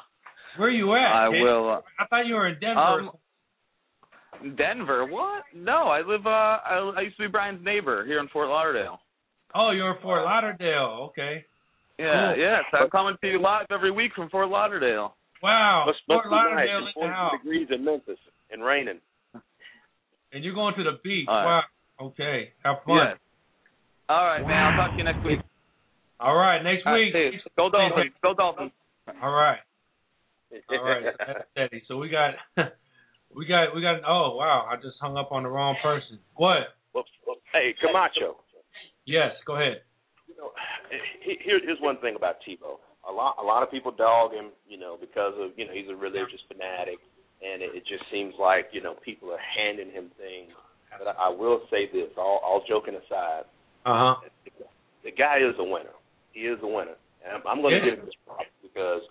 Where are you at? I kid? will. Uh, I thought you were in Denver. Um, Denver? What? No, I live. Uh, I, I used to be Brian's neighbor here in Fort Lauderdale. oh, you're in Fort Lauderdale. Okay. Yeah, Cool. yes. I'm coming to you live every week from Fort Lauderdale. Wow. Must, Fort must be nice. Lauderdale It's in the house. degrees in Memphis and raining. And you're going to the beach. All right. Wow. Okay. Have fun. Yes. All right, man. I'll talk to you next week. All right. Next All right, week. see you. Go Dolphins. Go Dolphins. All right. All right. That's steady. So we got, we got, we got. Oh wow! I just hung up on the wrong person. What? Well, well, hey, Camacho. Yes. Go ahead. You know, here, here's one thing about Tebow. A lot, a lot of people dog him, you know, because of you know he's a religious fanatic, and it, it just seems like you know people are handing him things. But I, I will say this, all, all joking aside, Uh huh. the guy is a winner. He is a winner, and I'm, going to Yeah. give this props because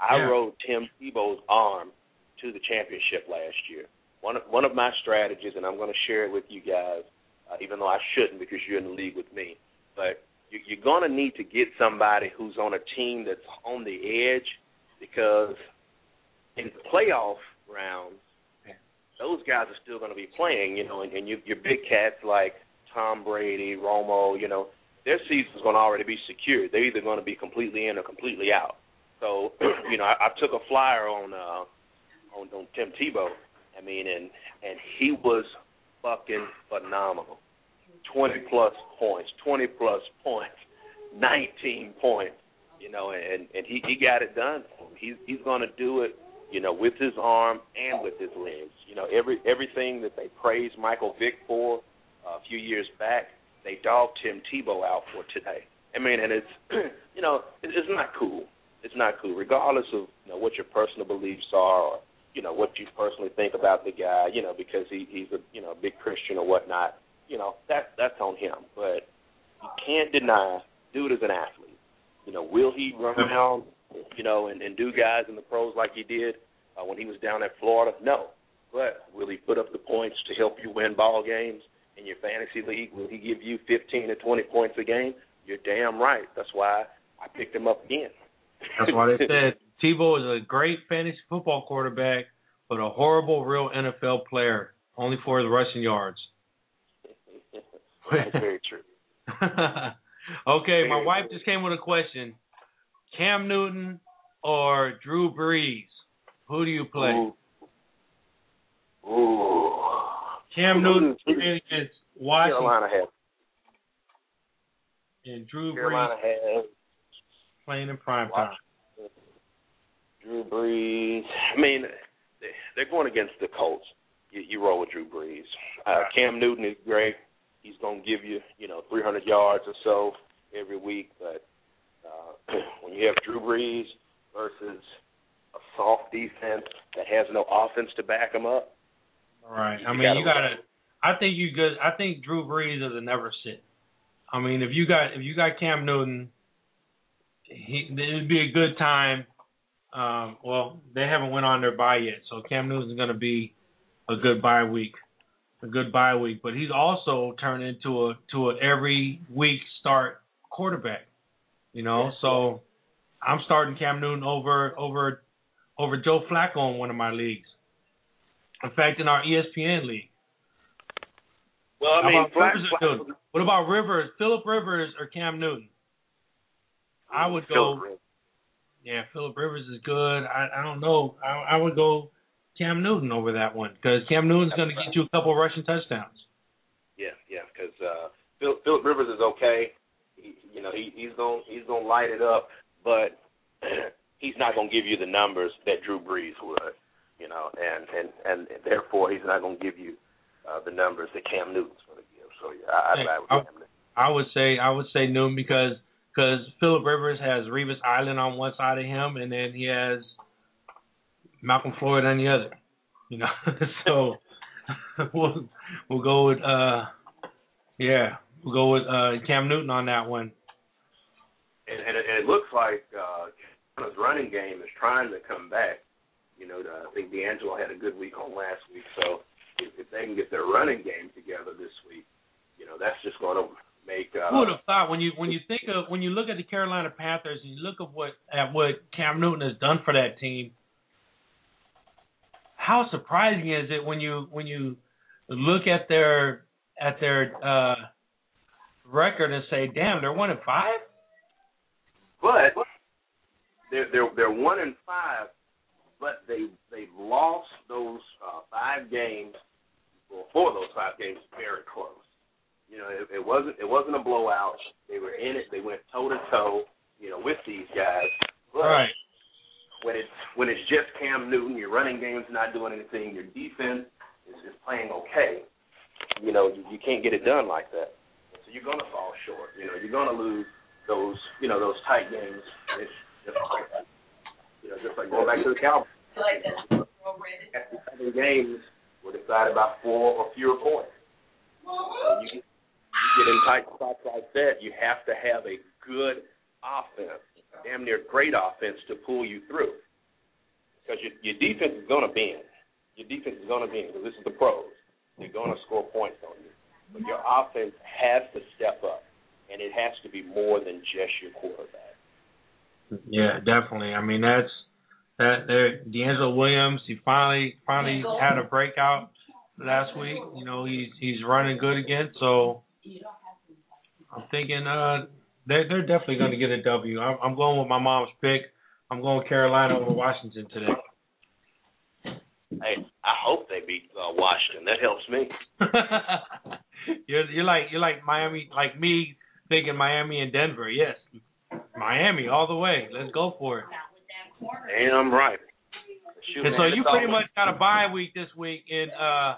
I Yeah. rode Tim Tebow's arm to the championship last year. One of one of my strategies, and I'm going to share it with you guys, uh, even though I shouldn't because you're in the league with me. But you, you're going to need to get somebody who's on a team that's on the edge because in the playoff rounds, those guys are still going to be playing. You know, and, and you, your big cats like Tom Brady, Romo, you know, their season's going to already be secured. They're either going to be completely in or completely out. So, you know, I, I took a flyer on uh on, on Tim Tebow. I mean, and and he was fucking phenomenal. Twenty plus points, twenty plus points, nineteen points. You know, and and he he got it done. He's he's going to do it. You know, with his arm and with his legs. You know, every everything that they praised Michael Vick for uh, a few years back, they dogged Tim Tebow out for today. I mean, and it's you know, it, it's not cool. It's not cool, regardless of you know what your personal beliefs are, or you know what you personally think about the guy. You know, because he he's a you know big Christian or whatnot. You know, that that's on him. But you can't deny, dude is an athlete. You know, will he run around, you know, and, and do guys in the pros like he did uh, when he was down at Florida? No. But will he put up the points to help you win ball games in your fantasy league? Will he give you 15 to 20 points a game? You're damn right. That's why I picked him up again. That's why they said Tebow is a great fantasy football quarterback, but a horrible real NFL player, only for his rushing yards. That's very true. okay, my wife just came with a question: Cam Newton or Drew Brees? Who do you play? Ooh. Ooh. Cam Newton playing against Washington Carolina has and Drew Carolina Brees has playing in prime time. Drew Brees. I mean, they- they're going against the Colts. You, you roll with Drew Brees. Uh, Cam Newton is great. He's going to give you, you know, 300 yards or so every week. But uh, when you have Drew Brees versus a soft defense that has no offense to back him up, All right. I mean, gotta you gotta. I think you good. I think Drew Brees is a never sit. I mean, if you got if you got Cam Newton, he it'd be a good time. Um, well, they haven't went on their bye yet, so Cam Newton's going to be a good bye week, a good bye week. But he's also turned into a to a every week start quarterback. You know, so I'm starting Cam Newton over over over Joe Flacco in one of my leagues. In fact, in our ESPN league. well, I mean, about Flack, Rivers is good. What about Rivers? Philip Rivers or Cam Newton? I would go. Rivers. Yeah, Philip Rivers is good. I I don't know. I I would go Cam Newton over that one because Cam Newton's going to get you a couple rushing touchdowns. Yeah, yeah, because uh, Phil, Philip Rivers is okay. He, you know, he, he's gonna he's gonna light it up, but he's not gonna give you the numbers that Drew Brees would. You know, and and and therefore he's not gonna give you uh, the numbers that Cam Newton's gonna give. So yeah, I, I'd Hey, rather I- Cam Newton. I would say I would say Newton because because Philip Rivers has Revis Island on one side of him, and then he has Malcolm Floyd on the other. You know, so we'll we'll go with uh yeah we'll go with uh Cam Newton on that one. And, and, it, and it looks like uh, Carolina's running game is trying to come back. You know, the, I think DeAngelo had a good week on last week, so if, if they can get their running game together this week, you know, that's just going to make. Uh, Who would have thought when you when you think of when you look at the Carolina Panthers and you look at what at what Cam Newton has done for that team, how surprising is it when you when you look at their at their uh record and say, damn, they're one and five? But they're they're they're one and five, but they they've lost those uh, five games. Well, four of those five games very close. You know, it, it wasn't it wasn't a blowout. They were in it. They went toe to toe. You know, with these guys. But Right. when it's when it's just Cam Newton, your running game's not doing anything. Your defense is, is playing okay. You know, you, you can't get it done like that. So you're gonna fall short. You know, you're gonna lose those you know those tight games. It's just like you know, just like going back to the Cowboys. Seven games were decided by four or fewer points. When you get, you get in tight spots like that, you have to have a good offense, damn near great offense to pull you through. Because your, your defense is going to bend. Your defense is going to bend because this is the pros. They're going to score points on you. But your offense has to step up, and it has to be more than just your quarterback. Yeah, definitely. I mean that's that there DeAngelo Williams, he finally finally had a breakout last week. You know, he's he's running good again, so I'm thinking uh they're they're definitely gonna get a W. I'm I'm going with my mom's pick. I'm going Carolina over Washington today. Hey, I hope they beat uh, Washington. That helps me. you're you're like you're like Miami like me thinking Miami and Denver. Yes. Miami all the way. Let's go for it. Damn right. Shoot, And so you pretty much got a bye week this week in uh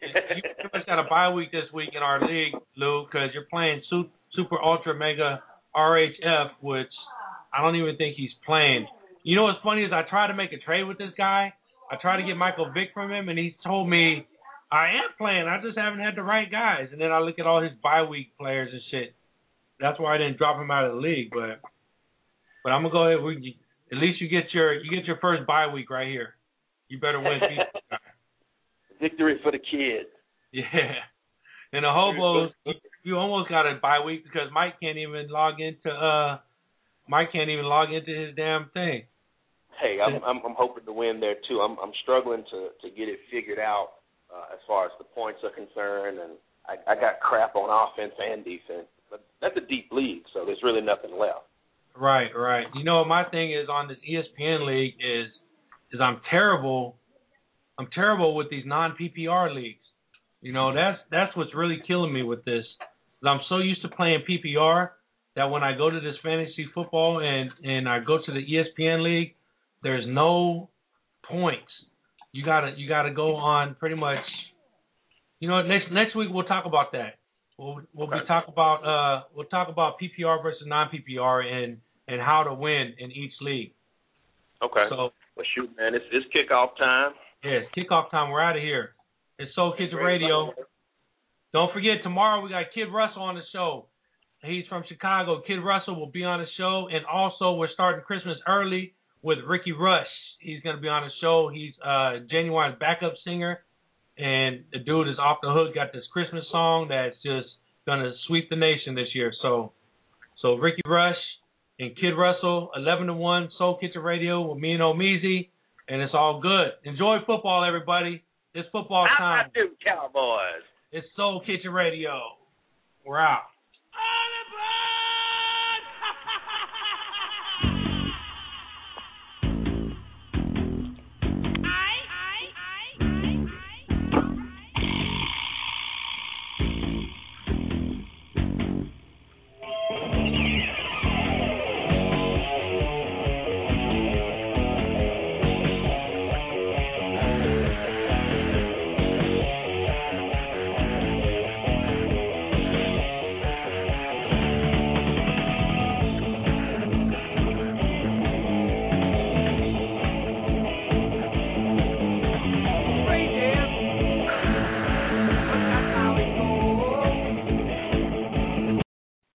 you pretty much got a bye week this week in our league, Lou, because you're playing Super Ultra Mega RHF, which I don't even think he's playing. You know what's funny is I tried to make a trade with this guy. I tried to get Michael Vick from him, and he told me I am playing. I just haven't had the right guys. And then I look at all his bye week players and shit. That's why I didn't drop him out of the league. But but I'm gonna go ahead. We at least you get your you get your first bye week right here. You better win. beat this guy. Victory for the kids. Yeah. And the hobos, you, you almost got a bye week because Mike can't even log into uh Mike can't even log into his damn thing. Hey, I'm I'm, I'm hoping to win there too. I'm I'm struggling to to get it figured out uh, as far as the points are concerned, and I, I got crap on offense and defense. That's a deep league, so there's really nothing left. Right, right. You know, my thing is on this ESPN league is is I'm terrible. I'm terrible with these non PPR leagues. You know, that's that's what's really killing me with this. I'm so used to playing PPR that when I go to this fantasy football and and I go to the ESPN league, there's no points. You gotta you gotta go on pretty much. You know, next next week we'll talk about that. We'll we'll be talk about uh we'll talk about PPR versus non PPR and and how to win in each league. Okay. So well, shoot, man, it's it's kickoff time. yeah, it's kickoff time. We're out of here. It's Soul Kids Radio. Don't forget tomorrow we got Kid Russell on the show. He's from Chicago. Kid Russell will be on the show, and also we're starting Christmas early with Ricky Rush. He's going to be on the show. He's uh Ginuwine's backup singer, and the dude is off the hook. Got this Christmas song that's just gonna sweep the nation this year. So, so Ricky Rush and Kid Russell, eleven to one, Soul Kitchen Radio with me and Omeezy, and it's all good. Enjoy football, everybody. It's football How time. about them Cowboys? It's Soul Kitchen Radio. We're out.